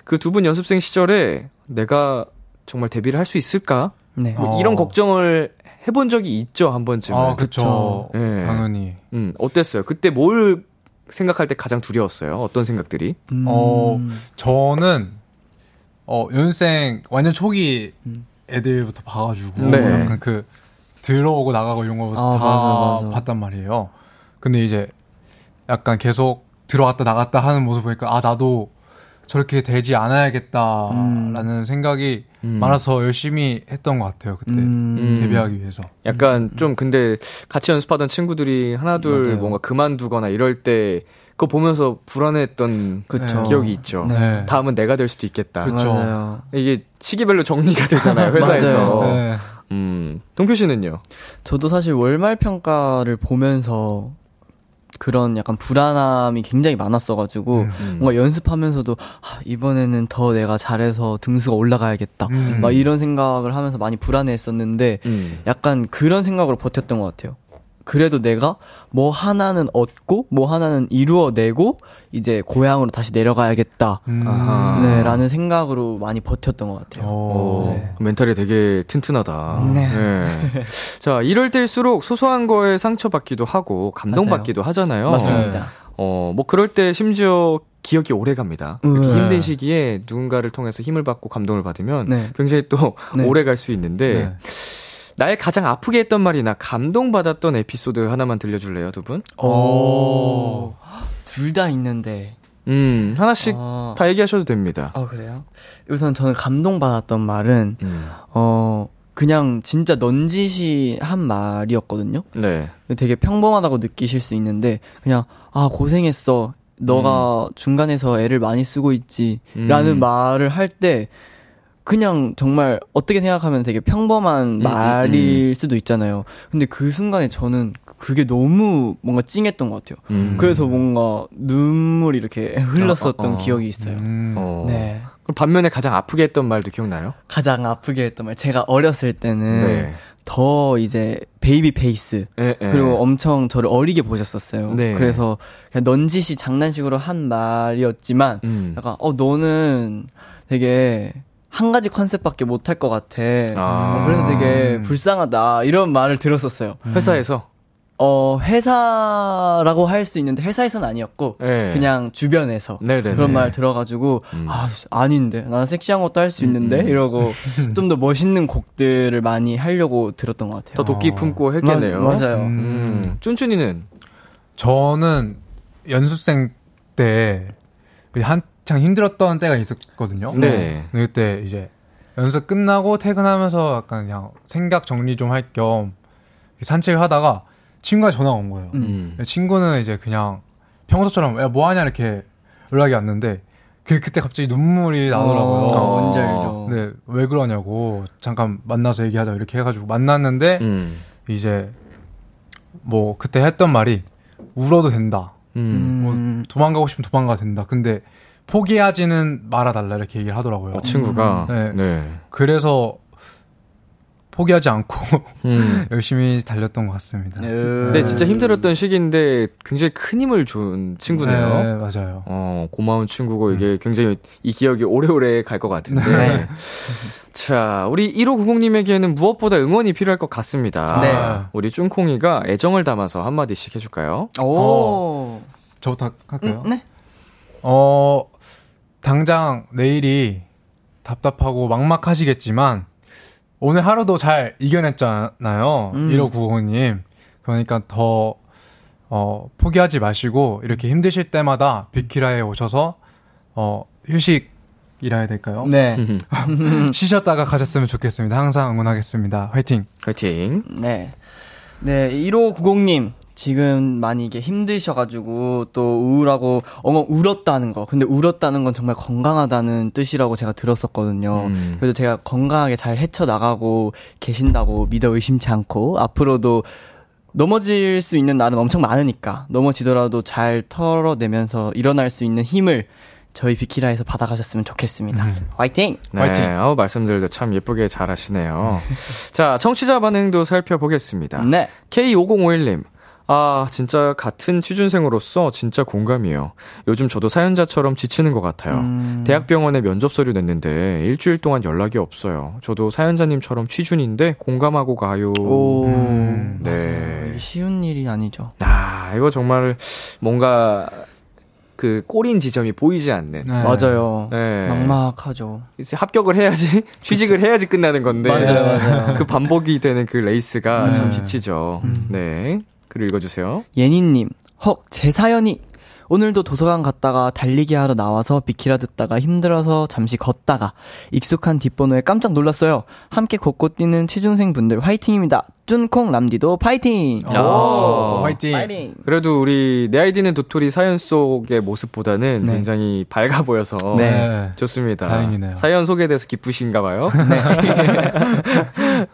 그 두 분 연습생 시절에 내가 정말 데뷔를 할 수 있을까? 네. 뭐 어. 이런 걱정을 해본 적이 있죠 한 번쯤은. 아, 그쵸. 예. 당연히. 음 어땠어요? 그때 뭘 생각할 때 가장 두려웠어요? 어떤 생각들이? 음. 어, 저는, 어, 연생 완전 초기 애들부터 봐가지고, 네. 약간 그, 들어오고 나가고 이런 거 아, 다 맞아, 맞아. 봤단 말이에요. 근데 이제, 약간 계속 들어왔다 나갔다 하는 모습 보니까, 아, 나도 저렇게 되지 않아야겠다라는 생각이 음. 많아서 열심히 했던 것 같아요, 그때. 음. 데뷔하기 위해서. 약간 좀 근데 같이 연습하던 친구들이 하나둘 맞아요. 뭔가 그만두거나 이럴 때 그거 보면서 불안했던 그쵸. 기억이 있죠. 네. 다음은 내가 될 수도 있겠다. 그쵸. 맞아요. 이게 시기별로 정리가 되잖아요, *laughs* 회사에서. 맞아요. 네. 음. 동표 씨는요? 저도 사실 월말 평가를 보면서 그런 약간 불안함이 굉장히 많았어가지고 음. 뭔가 연습하면서도 아, 이번에는 더 내가 잘해서 등수가 올라가야겠다. 음. 막 이런 생각을 하면서 많이 불안해했었는데 음. 약간 그런 생각으로 버텼던 것 같아요. 그래도 내가 뭐 하나는 얻고 뭐 하나는 이루어내고 이제 고향으로 다시 내려가야겠다. 음. 네, 라는 생각으로 많이 버텼던 것 같아요. 오. 오, 멘탈이 되게 튼튼하다. 네. *laughs* 자, 이럴 때일수록 소소한 거에 상처받기도 하고 감동받기도 하잖아요. 맞습니다. 어, 뭐 그럴 때 심지어 기억이 오래 갑니다. 이렇게 네. 힘든 시기에 누군가를 통해서 힘을 받고 감동을 받으면 네. 굉장히 또 네. 오래 갈 수 있는데 네. 나의 가장 아프게 했던 말이나 감동받았던 에피소드 하나만 들려줄래요, 두 분? 오. *gasps* 둘 다 있는데. 음, 하나씩 어. 다 얘기하셔도 됩니다. 아, 그래요? 우선 저는 감동받았던 말은, 음, 어, 그냥 진짜 넌지시 한 말이었거든요? 네. 되게 평범하다고 느끼실 수 있는데, 그냥, 아, 고생했어. 너가 중간에서 애를 많이 쓰고 있지. 라는 음. 말을 할 때, 그냥 정말 어떻게 생각하면 되게 평범한 음, 말일 수도 있잖아요. 근데 그 순간에 저는 그게 너무 뭔가 찡했던 것 같아요. 음. 그래서 뭔가 눈물이 이렇게 흘렀었던 어, 어, 어. 기억이 있어요. 음. 어. 네. 그럼 반면에 가장 아프게 했던 말도 기억나요? 가장 아프게 했던 말. 제가 어렸을 때는 네. 더 이제 baby face. 예, 예. 그리고 엄청 저를 어리게 보셨었어요. 네. 그래서 그냥 넌지시 장난식으로 한 말이었지만 음. 약간 어 너는 되게 한 가지 컨셉밖에 못 할 것 같아. 아. 어, 그래서 되게 불쌍하다 이런 말을 들었었어요. 회사에서 어 회사라고 할 수 있는데 회사에서는 아니었고 네. 그냥 주변에서 네네네. 그런 말 들어가지고 음. 아 아닌데 난 섹시한 것도 할 수 있는데 이러고 *laughs* 좀 더 멋있는 곡들을 많이 하려고 들었던 것 같아요. 더 도끼 품고 했겠네요. 마- 맞아요. 음. 음. 쭌쭌이는 저는 연습생 때 한 창 힘들었던 때가 있었거든요. 네. 그때 이제 연습 끝나고 퇴근하면서 약간 그냥 생각 정리 좀 할 겸 산책을 하다가 친구가 전화가 온 거예요. 음. 친구는 이제 그냥 평소처럼 야 뭐 하냐 이렇게 연락이 왔는데 그 그때 갑자기 눈물이 나더라고요. 어, 뭔지 알죠. 네, 왜 그러냐고 잠깐 만나서 얘기하자 이렇게 해가지고 만났는데 음. 이제 뭐 그때 했던 말이 울어도 된다. 음. 뭐 도망가고 싶으면 도망가도 된다. 근데 포기하지는 말아달라 이렇게 얘기를 하더라고요. 어, 친구가 네. 네. 그래서 포기하지 않고 음. *laughs* 열심히 달렸던 것 같습니다. 근데 진짜 힘들었던 시기인데 굉장히 큰 힘을 준 친구네요. 네, 맞아요. 어, 고마운 친구고 이게 굉장히 이 기억이 오래오래 갈 것 같은데. 네. 자, 우리 1590님에게는 무엇보다 응원이 필요할 것 같습니다. 네. 우리 쭝콩이가 애정을 담아서 한마디씩 해줄까요? 오. 저부터 할까요? 네. 어, 당장 내일이 답답하고 막막하시겠지만, 오늘 하루도 잘 이겨냈잖아요. 음. 1595님. 그러니까 더, 어, 포기하지 마시고, 이렇게 힘드실 때마다 빅키라에 오셔서, 어, 휴식이라 해야 될까요? 네. *laughs* 쉬셨다가 가셨으면 좋겠습니다. 항상 응원하겠습니다. 화이팅! 화이팅. 네. 네, 1590님. 지금 많이 이게 힘드셔가지고 또 우울하고 엉엉 울었다는 거. 근데 울었다는 건 정말 건강하다는 뜻이라고 제가 들었었거든요. 음. 그래서 제가 건강하게 잘 헤쳐나가고 계신다고 믿어 의심치 않고 앞으로도 넘어질 수 있는 날은 엄청 많으니까 넘어지더라도 잘 털어내면서 일어날 수 있는 힘을 저희 비키라에서 받아가셨으면 좋겠습니다. 화이팅! 네, 화이팅! 어, 말씀들도 참 예쁘게 잘 하시네요. 자, 청취자 반응도 살펴보겠습니다. 네. K5051님. 아, 진짜 같은 취준생으로서 진짜 공감이에요. 요즘 저도 사연자처럼 지치는 것 같아요. 음. 대학병원에 면접 서류 냈는데 일주일 동안 연락이 없어요. 저도 사연자님처럼 취준인데 공감하고 가요. 오. 음, 네. 쉬운 일이 아니죠. 아, 이거 정말 뭔가 그 골인 지점이 보이지 않는. 네. 맞아요. 네. 막막하죠. 이제 합격을 해야지 *laughs* 취직을 해야지 끝나는 건데 맞아요, 맞아요. 그 반복이 되는 그 레이스가 네. 참 지치죠. 네. 글을 읽어주세요. 예니님, 헉, 제 사연이. 오늘도 도서관 갔다가 달리기 하러 나와서 비키라 듣다가 힘들어서 잠시 걷다가 익숙한 뒷번호에 깜짝 놀랐어요. 함께 걷고 뛰는 취준생 분들 화이팅입니다. 쭌콩 람디도 파이팅! 오, 화이팅! 파이팅! 그래도 우리 내 아이디는 도토리 사연 속의 모습보다는 네. 굉장히 밝아 보여서 네. 좋습니다. 다행이네요. 사연 소개돼서 기쁘신가 봐요.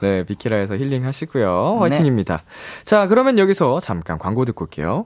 네. *laughs* 비키라에서 힐링 하시고요. 화이팅입니다. 자, 그러면 여기서 잠깐 광고 듣고 올게요.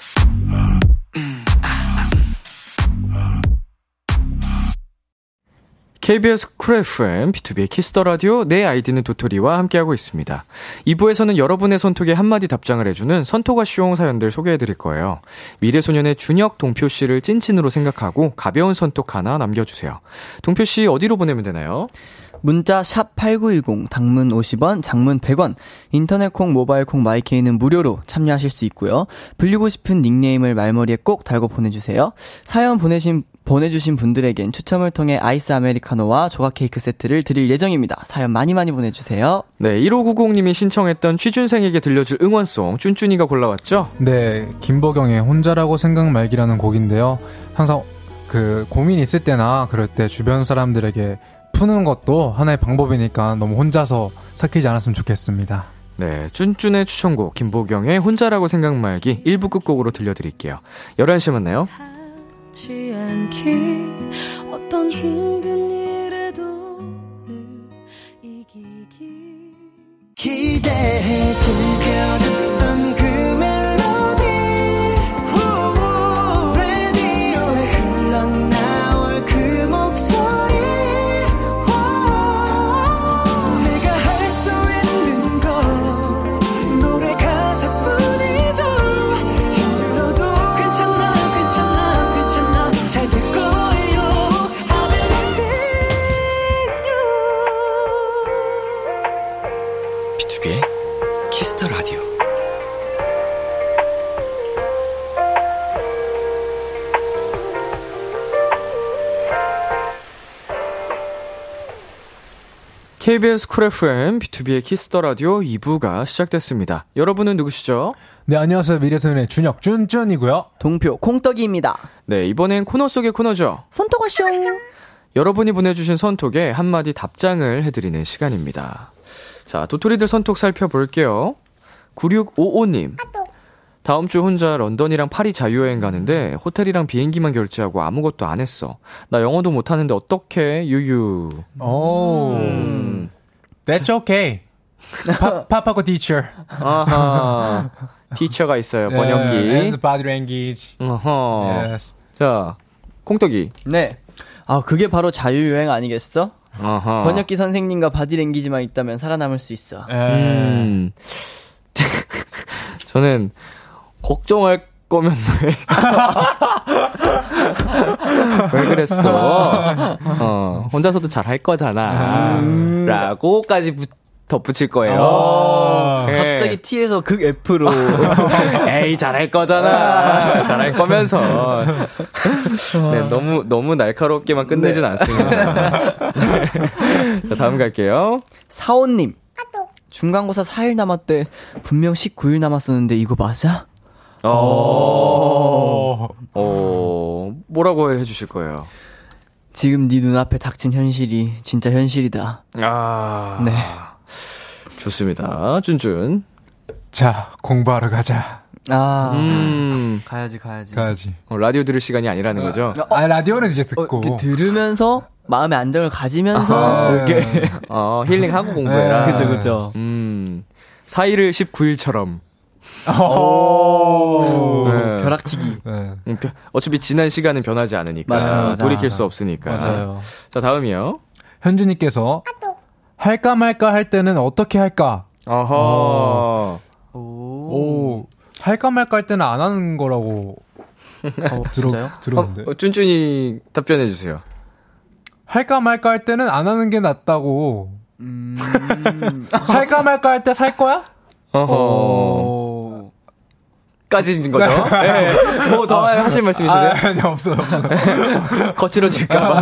KBS 쿨 FM, 비투비의 키스 더 라디오, 내 아이디는 도토리와 함께하고 있습니다. 2부에서는 여러분의 선톡에 한마디 답장을 해주는 선톡아 쇼 사연들 소개해드릴 거예요. 미래소년의 준혁 동표 씨를 찐친으로 생각하고 가벼운 선톡 하나 남겨주세요. 동표 씨 어디로 보내면 되나요? 문자 샵 8910 단문 50원 장문 100원 인터넷 콩 모바일 콩 마이케이는 무료로 참여하실 수 있고요. 불리고 싶은 닉네임을 말머리에 꼭 달고 보내 주세요. 사연 보내신 보내주신 분들에겐 추첨을 통해 아이스 아메리카노와 조각 케이크 세트를 드릴 예정입니다. 사연 많이 많이 보내주세요. 네, 1590님이 신청했던 취준생에게 들려줄 응원송 쭌쭌이가 골라왔죠? 네, 김보경의 혼자라고 생각 말기라는 곡인데요. 항상 그 고민 있을 때나 그럴 때 주변 사람들에게 푸는 것도 하나의 방법이니까 너무 혼자서 삭히지 않았으면 좋겠습니다. 네, 쭌쭌의 추천곡 김보경의 혼자라고 생각 말기 1부 끝곡으로 들려드릴게요. 11시에 만나요. 지 않기. 어떤 힘든 일에도 늘 이기기. 기대해 즐겨듣 비투비의 키스 더 라디오. KBS 쿨 FM, 비투비의 키스 더 라디오 2부가 시작됐습니다. 여러분은 누구시죠? 네, 안녕하세요. 미래소년의 준혁 쭌쭌이고요. 동표 콩떡이입니다. 네, 이번엔 코너 속의 코너죠. 선톡아쇼 여러분이 보내주신 선톡에 한마디 답장을 해드리는 시간입니다. 자, 도토리들 선톡 살펴볼게요. 9655님. 다음 주 혼자 런던이랑 파리 자유여행 가는데 호텔이랑 비행기만 결제하고 아무것도 안 했어. 나 영어도 못하는데 어떡해, 유유. 오, 음. that's okay. 파, 파파고 teacher. 아하. 티처가 있어요, 네, 번역기. and body language. 어허. Yes. 자, 콩떡이. 네. 아 그게 바로 자유여행 아니겠어? 아하. 번역기 선생님과 바디랭귀지만 있다면 살아남을 수 있어. 예. 음. *laughs* 저는 걱정할 거면 왜? *laughs* 왜 그랬어? 어, 혼자서도 잘 할 거잖아. 음. 라고까지 부- 덧붙일 거예요. 어. 네. 갑자기 T에서 극 F로 *laughs* 에이, 잘할 거잖아. 잘할 거면서. 네, 너무, 너무 날카롭게만 끝내진 않습니다. 네. *laughs* 자, 다음 갈게요. 사원님 중간고사 4일 남았대 분명 19일 남았었는데 이거 맞아? 어, 어, 뭐라고 해 주실 거예요? 지금 네 눈앞에 닥친 현실이 진짜 현실이다. 아, 네. 좋습니다. 쭌쭌. 자, 공부하러 가자. 아 음, 가야지 가야지. 가야지. 어, 라디오 들을 시간이 아니라는 거죠? 아, 라디오는 이제 어, 듣고. 그 들으면서 마음의 안정을 가지면서 아하. 이렇게 어, 힐링하고 공부해라. 네, 그쵸 그쵸. 음, 4일을 19일처럼. 오. 네. 벼락치기. 네. 음, 벼- 어차피 지난 시간은 변하지 않으니까. 맞습니다. 돌이킬 수 없으니까. 맞아요. 자, 다음이요. 현준님께서 할까 말까 할 때는 어떻게 할까? 어허. 오. 오, 할까 말까 할 때는 안 하는 거라고 어, 들어, 진짜요? 들었는데. 어, 쭌쭌이 답변해 주세요. 할까 말까 할 때는 안 하는 게 낫다고. 음. *laughs* 살까 말까 할 때 살 거야? 어허. 오. 까지인 거죠? *laughs* 네. 뭐더 하실 말씀 있으세요? 아, 아니, 없어요, 없어요. *laughs* 거칠어질까봐.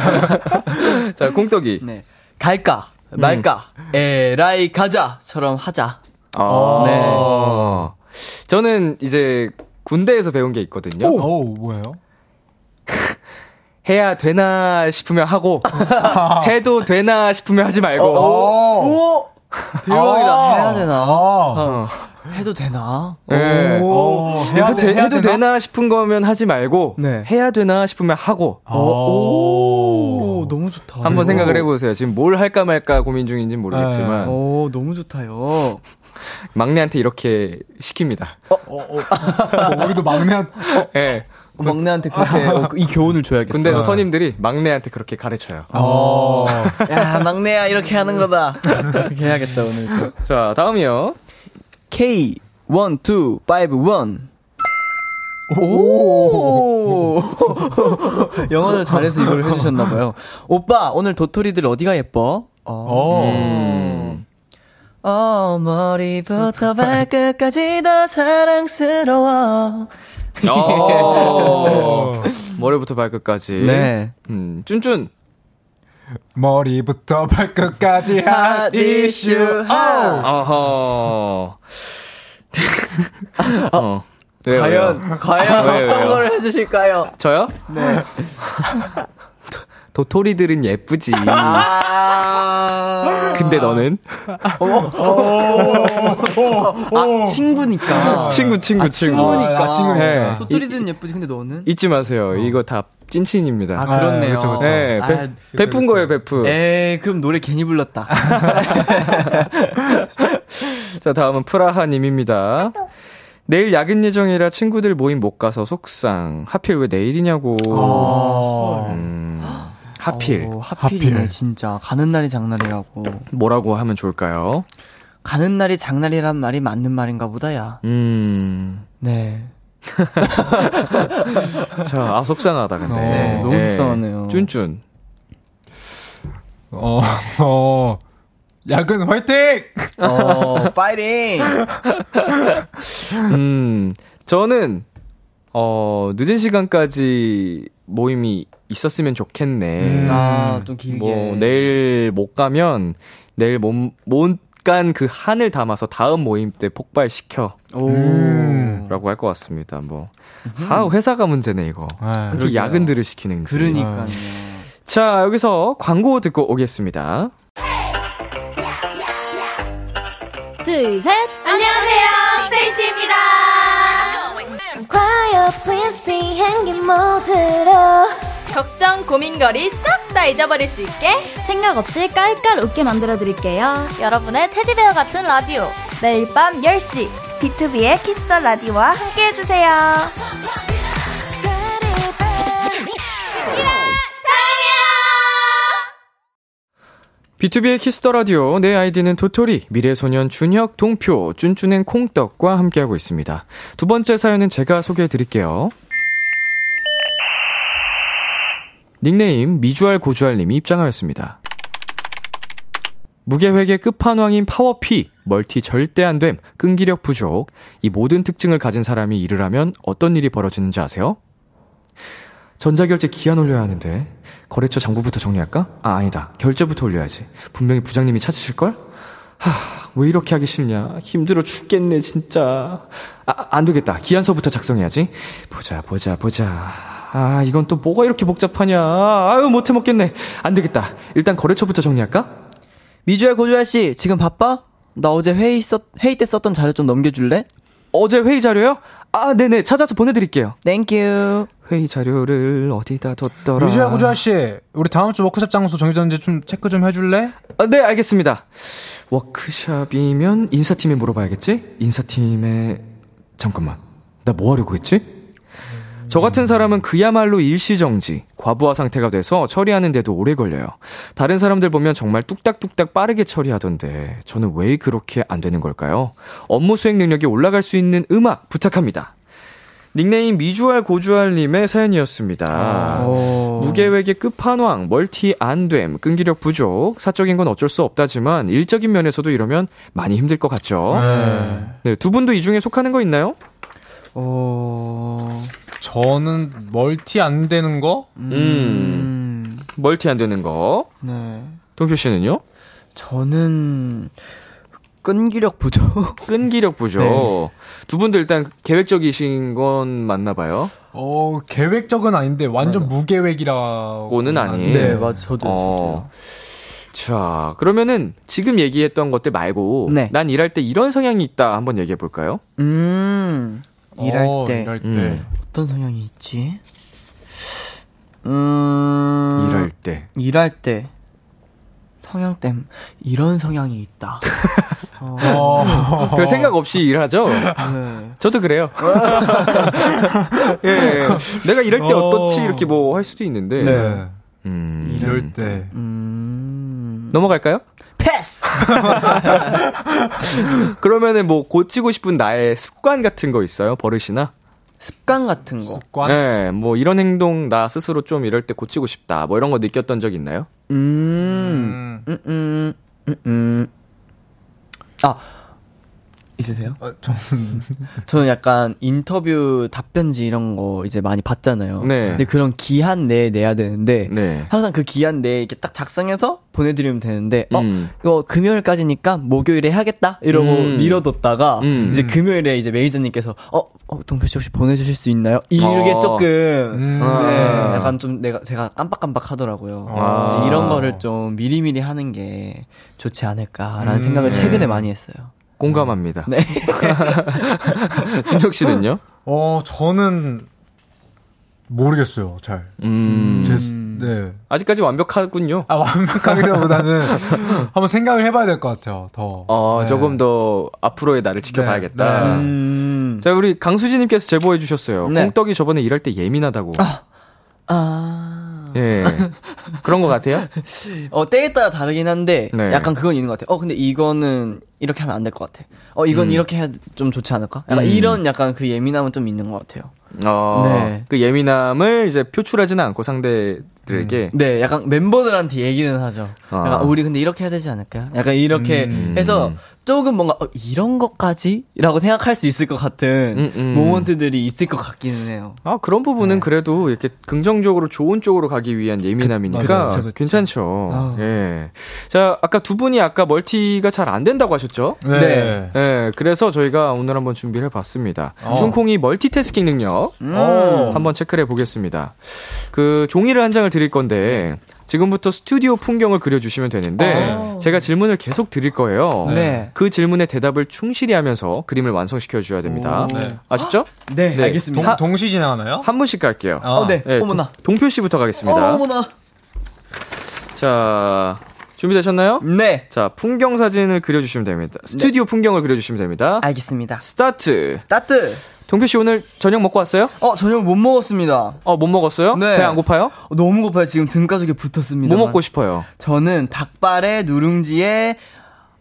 자, 콩떡이. 네. 갈까 말까 에라이 가자처럼 하자. 아, 네. 저는 이제 군대에서 배운 게 있거든요. 오, 뭐예요? *laughs* 해야 되나 싶으면 하고, *laughs* 해도 되나 싶으면 하지 말고. 오. 대박이다. 아. 해야 되나? 아, 어. 해도 되나? 네. 오, 해야 해도, 되, 해야 해도 되나? 되나 싶은 거면 하지 말고 네. 해야 되나 싶으면 하고 아. 오, 너무 좋다. 한번 생각을 해보세요. 지금 뭘 할까 말까 고민 중인지 는 모르겠지만 네. 오, 너무 좋다요. 막내한테 이렇게 시킵니다. 어, 어, 우리도 막내 예. 막내한테 그렇게 어, 이 교훈을 줘야겠어. 군대에서 선임들이 막내한테 그렇게 가르쳐요. 어. 야, 막내야, 이렇게 하는 거다. 이렇게 해야겠다, 오늘. 또. 자, 다음이요. K1251. 오! *laughs* 영어를 잘해서 이걸 해주셨나봐요. 오빠, 오늘 도토리들 어디가 예뻐? 어. 음. 어, 머리부터 발끝까지 다 사랑스러워. 어. *laughs* 머리부터 발끝까지. 네. 음, 쭌쭌. 머리부터 발끝까지 핫 이슈. 어허. 어. 왜요? 과연, 과연 왜요? 어떤 걸 해주실까요? 저요? 네. *laughs* 도, 토리들은 예쁘지. 아. 근데 너는? 아, 친구니까. 친구, 친구, 아, 친구. 친구니까. 아, 친구니까. 네. 도토리들은 예쁘지, 근데 너는? 잊지 마세요. 이거 다 찐친입니다. 아, 그렇네요. 그쵸, 그쵸. 네, 아, 베, 베푼 거예요, 베프. 에이, 그럼 노래 괜히 불렀다. *laughs* 자, 다음은 프라하님입니다. 내일 야근 예정이라 친구들 모임 못 가서 속상. 하필 왜 내일이냐고. 음, 하필. 어, 하필이네, 하필. 진짜. 가는 날이 장날이라고. 뭐라고 하면 좋을까요? 가는 날이 장날이란 말이 맞는 말인가 보다, 야. 음, 네. *laughs* 자, 아, 속상하다, 근데. 네, 너무 속상하네요. 쭌쭌. 어, *laughs* 어. 야근 화이팅! 어, 파이팅! 음, 저는, 어, 늦은 시간까지 모임이 있었으면 좋겠네. 음. 아, 좀 길게. 뭐, 내일 못 가면, 내일 못, 못 간 그 한을 담아서 다음 모임 때 폭발시켜. 오. 음. 라고 할 것 같습니다, 뭐. 아, 회사가 문제네, 이거. 네. 이렇게 그러게요. 야근들을 시키는지. 그러니까요. 자, 여기서 광고 듣고 오겠습니다. 둘, 셋. 안녕하세요. 스테이시입니다. quiet, please 비행기 모드로. 걱정, 고민거리 싹 다 잊어버릴 수 있게 생각 없이 깔깔 웃게 만들어드릴게요. 여러분의 테디베어 같은 라디오. 매일 밤 10시 비투비의 키스 더 라디오와 함께 해주세요. 비투비의 키스 더 라디오, 내 아이디는 도토리, 미래소년 준혁, 동표, 쭌쭌행 콩떡과 함께하고 있습니다. 두 번째 사연은 제가 소개해 드릴게요. 닉네임 미주알 고주알 님이 입장하였습니다. 무계획의 끝판왕인 파워피, 멀티 절대 안 됨, 끈기력 부족, 이 모든 특징을 가진 사람이 일을 하면 어떤 일이 벌어지는지 아세요? 전자결재 기안 올려야 하는데 거래처 장부부터 정리할까? 아 아니다 결재부터 올려야지 분명히 부장님이 찾으실걸? 하 왜 이렇게 하기 싫냐 힘들어 죽겠네 진짜 아 안되겠다 기안서부터 작성해야지 보자 보자 보자 아 이건 또 뭐가 이렇게 복잡하냐 아유 못해 먹겠네 안되겠다 일단 거래처부터 정리할까? 미주알 고주알 씨, 지금 바빠? 나 어제 회의 썼, 회의 때 썼던 자료 좀 넘겨줄래? 어제 회의 자료요? 아 네네 찾아서 보내드릴게요 Thank you. 회의 자료를 어디다 뒀더라 미주알, 고주알 씨. 우리 다음 주 워크숍 장소 정해졌는지 좀 체크 좀 해줄래? 아, 네, 알겠습니다. 워크샵이면 인사팀에 물어봐야겠지? 인사팀에, 잠깐만. 나 뭐 하려고 했지? 저 같은 사람은 그야말로 일시정지, 과부하 상태가 돼서 처리하는데도 오래 걸려요. 다른 사람들 보면 정말 뚝딱뚝딱 빠르게 처리하던데, 저는 왜 그렇게 안 되는 걸까요? 업무 수행 능력이 올라갈 수 있는 음악 부탁합니다. 닉네임 미주알 고주알님의 사연이었습니다. 무계획의 끝판왕, 멀티 안됨, 끈기력 부족, 사적인 건 어쩔 수 없다지만 일적인 면에서도 이러면 많이 힘들 것 같죠. 네, 두 분도 이 중에 속하는 거 있나요? 어, 저는 멀티 안 되는 거? 음, 멀티 안 되는 거. 네. 동표 씨는요? 저는, 끈기력 부족? *laughs* 끈기력 부족. 네. 두 분도 일단 계획적이신 건 맞나 봐요. 어, 계획적은 아닌데 완전 무계획이라고. 고는 아니에요. 네, 맞아. 저도. 어. 자, 그러면은 지금 얘기했던 것들 말고 네. 난 일할 때 이런 성향이 있다 한번 얘기해 볼까요? 음, 일할 어, 때 일할 때. 음. 어떤 성향이 있지? 음, 일할 때. 일할 때 성향 땜 이런 성향이 있다. *laughs* 어, 어. 별 생각 없이 일하죠? 네. 저도 그래요. *laughs* 예, 예. 내가 이럴 때 어. 어떻지 이렇게 뭐 할 수도 있는데. 네. 음. 이럴 때. 음, 넘어갈까요? 패스. *laughs* 그러면은 뭐 고치고 싶은 나의 습관 같은 거 있어요? 버릇이나? 습관 같은 거. 습관? 네, 뭐 이런 행동 나 스스로 좀 이럴 때 고치고 싶다. 뭐 이런 거 느꼈던 적 있나요? 음, 음, 음, 음, 음. 아, 있으세요? 어, 저는 *laughs* 저는 약간 인터뷰 답변지 이런 거 이제 많이 받잖아요. 네. 근데 그런 기한 내에 내야 되는데 네. 항상 그 기한 내에 이렇게 딱 작성해서 보내드리면 되는데 어 음. 이거 금요일까지니까 목요일에 해야겠다 이러고 음. 미뤄뒀다가 음. 이제 금요일에 이제 매니저님께서 어, 어 동표 씨 혹시 보내주실 수 있나요? 이게 어. 조금 음. 네, 아. 약간 좀 내가 제가 깜빡깜빡 하더라고요. 아. 이런 거를 좀 미리미리 하는 게 좋지 않을까라는 음. 생각을 네. 최근에 많이 했어요. 공감합니다. 네. *laughs* 준혁 씨는요? 어, 저는 모르겠어요. 잘. 음. 제, 네. 아직까지 완벽하군요. 아, 완벽하기보다는 *laughs* 한번 생각을 해봐야 될 것 같아요. 더. 어, 네. 조금 더 앞으로의 나를 지켜봐야겠다. 네. 음. 자, 우리 강수진님께서 제보해 주셨어요. 네. 꽁떡이 저번에 일할 때 예민하다고. 아. 예. 그런 것 같아요? *laughs* 어, 때에 따라 다르긴 한데, 네. 약간 그건 있는 것 같아요. 어, 근데 이거는 이렇게 하면 안 될 것 같아. 어, 이건 음. 이렇게 해야 좀 좋지 않을까? 약간 음. 이런 약간 그 예민함은 좀 있는 것 같아요. 어, 네. 그 예민함을 이제 표출하지는 않고 상대들에게. 네, 약간 멤버들한테 얘기는 하죠. 아. 약간, 어, 우리 근데 이렇게 해야 되지 않을까? 약간 이렇게 음. 해서 조금 뭔가, 어, 이런 것까지? 라고 생각할 수 있을 것 같은 음, 음. 모먼트들이 있을 것 같기는 해요. 아, 그런 부분은 네. 그래도 이렇게 긍정적으로 좋은 쪽으로 가기 위한 예민함이니까 맞아요. 그쵸, 그쵸. 괜찮죠. 아. 예. 자, 아까 두 분이 아까 멀티가 잘 안 된다고 하셨죠? 네. 네. 예, 그래서 저희가 오늘 한번 준비를 해봤습니다. 어. 중콩이 멀티태스킹 능력 어. 한번 체크를 해보겠습니다. 그 종이를 한 장을 드릴 건데 지금부터 스튜디오 풍경을 그려주시면 되는데 어. 제가 질문을 계속 드릴 거예요. 네. 그 질문에 대답을 충실히 하면서 그림을 완성시켜 주셔야 됩니다. 네. 아시죠? 네, 네. 알겠습니다. 동, 동시 진행하나요? 한 분씩 갈게요. 아. 어, 네. 네, 어머나. 동, 동표 씨부터 가겠습니다. 어, 어머나. 자, 준비되셨나요? 네. 자, 풍경 사진을 그려주시면 됩니다. 스튜디오 풍경을 그려주시면 됩니다. 알겠습니다. 스타트. 따뜻. 동표 씨 오늘 저녁 먹고 왔어요? 어, 저녁 못 먹었습니다. 어, 못 먹었어요? 네. 배 안 고파요? 어, 너무 고파요. 지금 등가죽에 붙었습니다. 뭐 먹고 싶어요? 저는 닭발에 누룽지에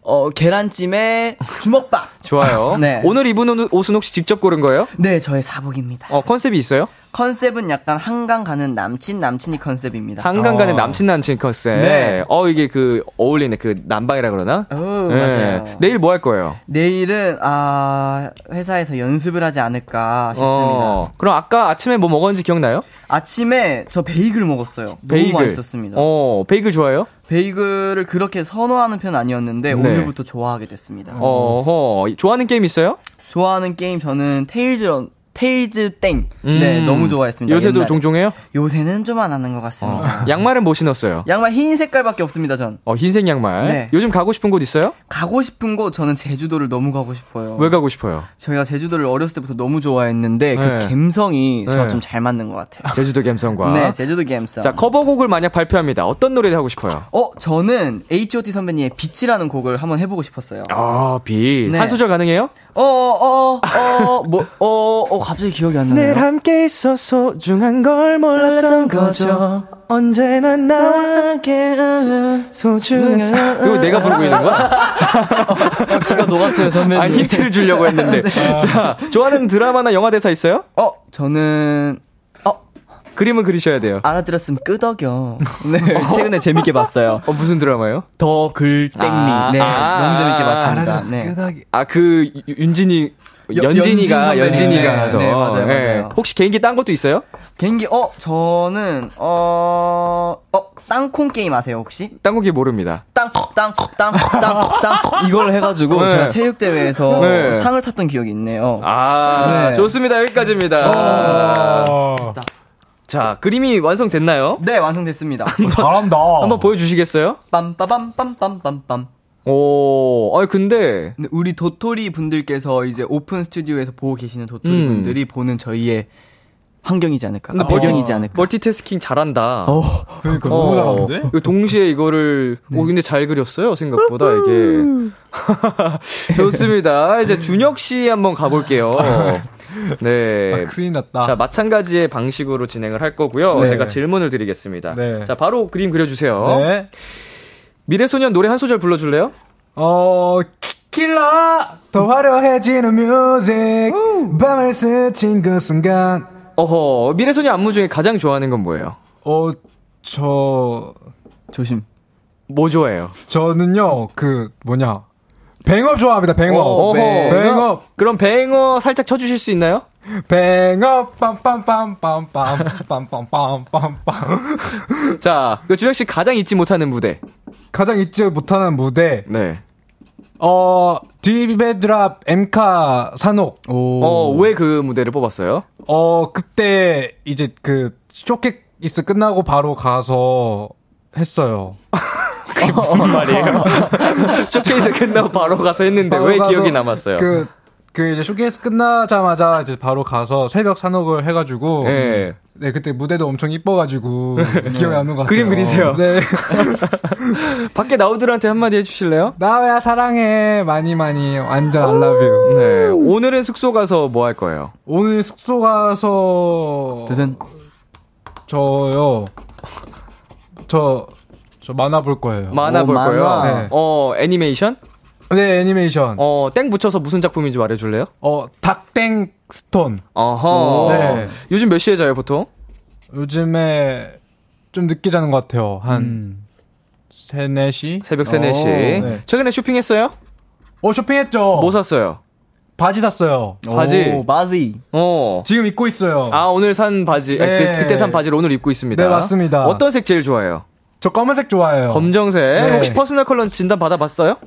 어 계란찜에 주먹밥. *laughs* 좋아요. *laughs* 네. 오늘 입은 옷- 옷은 혹시 직접 고른 거예요? 네, 저의 사복입니다. 어, 컨셉이 있어요? 컨셉은 약간 한강 가는 남친 남친이 컨셉입니다. 한강 가는 어. 남친 남친 컨셉. 네. 어, 이게 그 어울리네. 그 남방이라 그러나? 오, 네. 맞아요. 내일 뭐 할 거예요? 내일은 아 회사에서 연습을 하지 않을까 싶습니다. 어, 그럼 아까 아침에 뭐 먹었는지 기억나요? 아침에 저 베이글 먹었어요. 베이글. 너무 맛있었습니다. 어, 베이글 좋아해요? 베이글을 그렇게 선호하는 편 아니었는데 네. 오늘부터 좋아하게 됐습니다. 어허. 좋아하는 게임 있어요? 좋아하는 게임 저는 테일즈 테일즈 땡. 음. 네, 너무 좋아했습니다. 요새도 옛날에. 종종 해요? 요새는 좀 안 하는 것 같습니다. 양말은 뭐 신었어요? 양말 흰 색깔밖에 없습니다, 전. 어, 흰색 양말. 네. 요즘 가고 싶은 곳 있어요? 가고 싶은 곳 저는 제주도를 너무 가고 싶어요. 왜 가고 싶어요? 저희가 제주도를 어렸을 때부터 너무 좋아했는데 네. 그 감성이 저와 네. 좀잘 맞는 것 같아요. *laughs* 제주도 감성과. 네, 제주도 감성. 자, 커버곡을 만약 발표합니다. 어떤 노래 하고 싶어요? 어, 저는 H.O.T 선배님의 빛이라는 곡을 한번 해보고 싶었어요. 아, 빛. 네. 한 소절 가능해요? 어, 어, 어, 어, 뭐, 어, 어, 갑자기 기억이 안 나네요. 늘 함께 있어 소중한 걸 몰랐던 거죠. 언제나 나에게 소중한. 이거 내가 부르고 있는 거야? *laughs* 기가 녹았어요, 선배님. 아, 힌트를 주려고 했는데. *laughs* 자, 좋아하는 드라마나 영화 대사 있어요? 어, 저는, 어, 그림은 그리셔야 돼요. 알아들었으면 끄덕여. 네, 최근에 재밌게 봤어요. 어, 무슨 드라마요? 더 글땡리. 아, 네, 아, 너무 재밌게 아, 봤습니다. 네. 아, 그, 유- 윤진이, 여- 연진이가, 연진. 연진이가 네, 더. 네, 맞아요, 맞아요. 혹시 개인기 딴 것도 있어요? 개인기, 어, 저는, 어, 어, 땅콩 게임 아세요, 혹시? 딴 곡이 모릅니다. 땅, 땅, 땅, 땅, 땅. 이걸 해가지고 네. 제가 체육 대회에서 네. 상을 탔던 기억이 있네요. 아, 네. 좋습니다. 여기까지입니다. 어. 자, 그림이 완성됐나요? 네, 완성됐습니다. *laughs* 잘한다. 한번 보여주시겠어요? 빰빠밤 빰빰빰빰. 오, 아니 근데 근데 우리 도토리 분들께서 이제 오픈 스튜디오에서 보고 계시는 도토리 음. 분들이 보는 저희의 환경이지 않을까? 근데 배경이지 않을까? 멀티태스킹 잘한다. 어, 그러니까 어, 너무 잘하는데? 이거 동시에 이거를 오 근데 잘 그렸어요 생각보다 이게 *laughs* 좋습니다. 이제 준혁 씨 한번 가볼게요. *laughs* *laughs* 네. 아, 큰일 났다. 자 마찬가지의 방식으로 진행을 할 거고요. 네. 제가 질문을 드리겠습니다. 네. 자 바로 그림 그려주세요. 네. 미래소년 노래 한 소절 불러줄래요? 어, 키- Killa! 더 화려해지는 뮤직. 밤을 스친 그 순간. 어허 미래소년 안무 중에 가장 좋아하는 건 뭐예요? 어, 저, 조심. 뭐 좋아해요? 저는요, 그, 뭐냐. Bang-Up 좋아합니다, Bang-Up. 어허. Bang-Up. 그럼 Bang-Up 살짝 쳐 주실 수 있나요? Bang-Up, 빰빰빰빰빰, 빰빰빰빰빰. *laughs* 자, 그 준혁 씨 가장 잊지 못하는 무대. 가장 잊지 못하는 무대. 네. 어, Drip N' Drop 엠카 사녹. 오. 어, 왜 그 무대를 뽑았어요? 어, 그때 이제 그 쇼케이스 끝나고 바로 가서 했어요. *laughs* 그게 무슨 *laughs* 말이에요? *laughs* 쇼케이스 끝나고 바로 가서 했는데 바로 왜 가서 기억이 남았어요? 그, 그 이제 쇼케이스 끝나자마자 이제 바로 가서 새벽 산옥을 해가지고. 네. 네, 그때 무대도 엄청 이뻐가지고 *laughs* 기억이 남는 것 같아요. 그림 그리세요. 네. 밖에 나우들한테 한마디 해주실래요? 나야 사랑해 많이 많이 완전 I love you. 네. 오늘은 숙소 가서 뭐 할 거예요? 오늘 숙소 가서 드든. 저요. 저, 저 만화 볼 거예요. 만화 오, 볼 만화. 거예요? 네. 어, 애니메이션? 네, 애니메이션. 어, 어, 땡 붙여서 무슨 작품인지 말해줄래요? 닥땡 스톤. 어허. 네. 요즘 몇 시에 자요, 보통? 요즘에 좀 늦게 자는 것 같아요. 한, 음. 세 3, 4시? 새벽 3, 4시. 네. 최근에 쇼핑했어요? 어, 쇼핑했죠? 뭐 샀어요? 바지 샀어요. 바지. 오, 바지. 어. 지금 입고 있어요. 아, 오늘 산 바지, 아, 네. 그, 그때 산 바지를 오늘 입고 있습니다. 네, 맞습니다. 어떤 색 제일 좋아해요? 저 검은색 좋아해요. 검정색. 네. 혹시 personal color 진단 받아봤어요?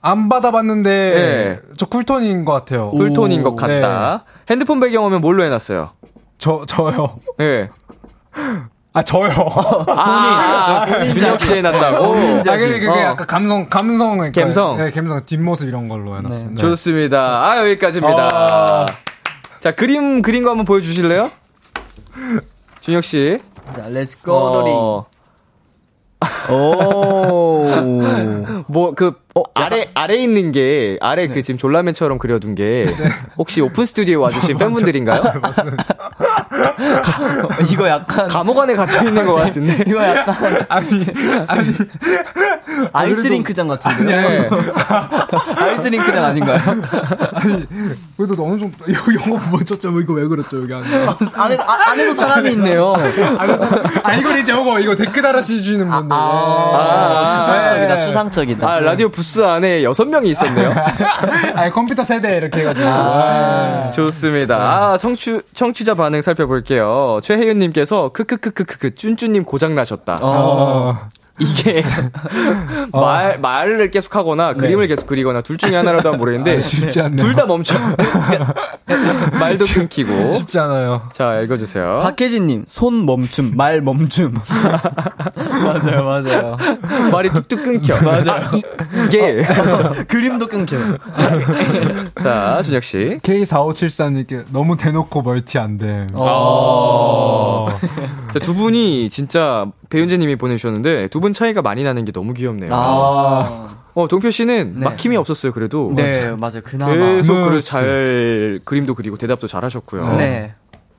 안 받아봤는데, 네. 저 cool tone인 것 같아요. cool tone인 것 네. 같다. 핸드폰 배경화면 뭘로 해놨어요? 저, 저요. 예. 아, 저요. 아, 아, 준혁 씨 해놨다고? 아, 근데 그게 어. 약간 감성, 감성. 그러니까, 감성? 네, 감성, 뒷모습 이런 걸로 해놨습니다. 좋습니다. 아, 여기까지입니다. 아. 자, 그림, 그린 거 한번 보여주실래요? 준혁 씨. 자, let's go, 도리. 어, 오. *laughs* 뭐, 그, 어, 아래, 아래 있는 게, 아래 네. 그 지금 졸라맨처럼 그려둔 게, 혹시 open studio에 와주신 *laughs* 팬분들인가요? 이거 약간. 감옥 안에 갇혀있는 것 같은데. 이거 약간. 아니, 아니. 아이스링크장 같은데. 네. *laughs* 아이스링크장 아닌가요? 그래도 어느 정도, 영어 못 쳤죠? 뭐 이거 왜 그랬죠? 여기 안에. 안에, 아, 안에도 사람이 있네요. 아, 이건 이제 이거, 이거 댓글 달아주시는 분들. 아, 추상적이다, 네. 추상적이다. 아, 라디오 부스 안에 여섯 명이 있었네요. *laughs* 아니, 컴퓨터 세대 이렇게 해가지고. 아, 좋습니다. 아, 청취, 청취자 반응 살펴볼게요. 최혜윤님께서, 크크크크크크, 쭌쭌님 고장나셨다. 어. 이게, *laughs* 말, 말을 계속 하거나, 그림을 계속 그리거나, 둘 중에 하나라도 하면 모르겠는데, 쉽지 않네요. 둘다 멈춰. *laughs* 말도 끊기고. 쉽지 않아요. 자, 읽어주세요. 박혜진님, 손 멈춤, 말 멈춤. *laughs* 맞아요, 맞아요. 말이 뚝뚝 끊겨. 맞아요. 이게. 그림도 끊겨요. 자, 준혁 씨. K4573님께 너무 대놓고 multi 안 돼. 어. *laughs* 자, 두 분이 진짜 배윤재님이 보내주셨는데 두 분 차이가 많이 나는 게 너무 귀엽네요. 아. 어, 동표 씨는 네. 막힘이 없었어요, 그래도. 네, 맞아요. 그나마. 계속 그를 smooth. 잘 그림도 그리고 대답도 잘 하셨고요. 네.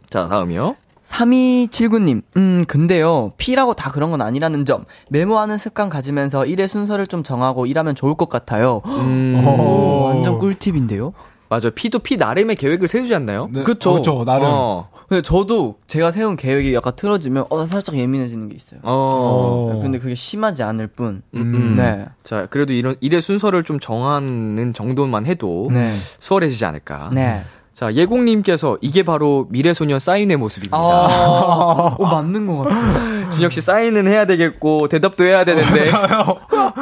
자, 다음이요. 3279님, 음, 근데요, P라고 다 그런 건 아니라는 점, 메모하는 습관 가지면서 일의 순서를 좀 정하고 일하면 좋을 것 같아요. 음, 오, 완전 꿀팁인데요? 맞아요. P도 P 나름의 계획을 세우지 않나요? 네, 그쵸. 그렇죠, 나름. 어. 근데 저도 제가 세운 계획이 약간 틀어지면, 어, 살짝 예민해지는 게 있어요. 어. 근데 그게 심하지 않을 뿐. 음, 음. 네. 자, 그래도 이런 일의 순서를 좀 정하는 정도만 해도 네. 수월해지지 않을까. 네. 자, 예공님께서 이게 바로 미래소년 사인의 모습입니다. 아, 오, *laughs* 맞는 것 같아요. 준혁 씨 사인은 해야 되겠고 대답도 해야 되는데 *laughs*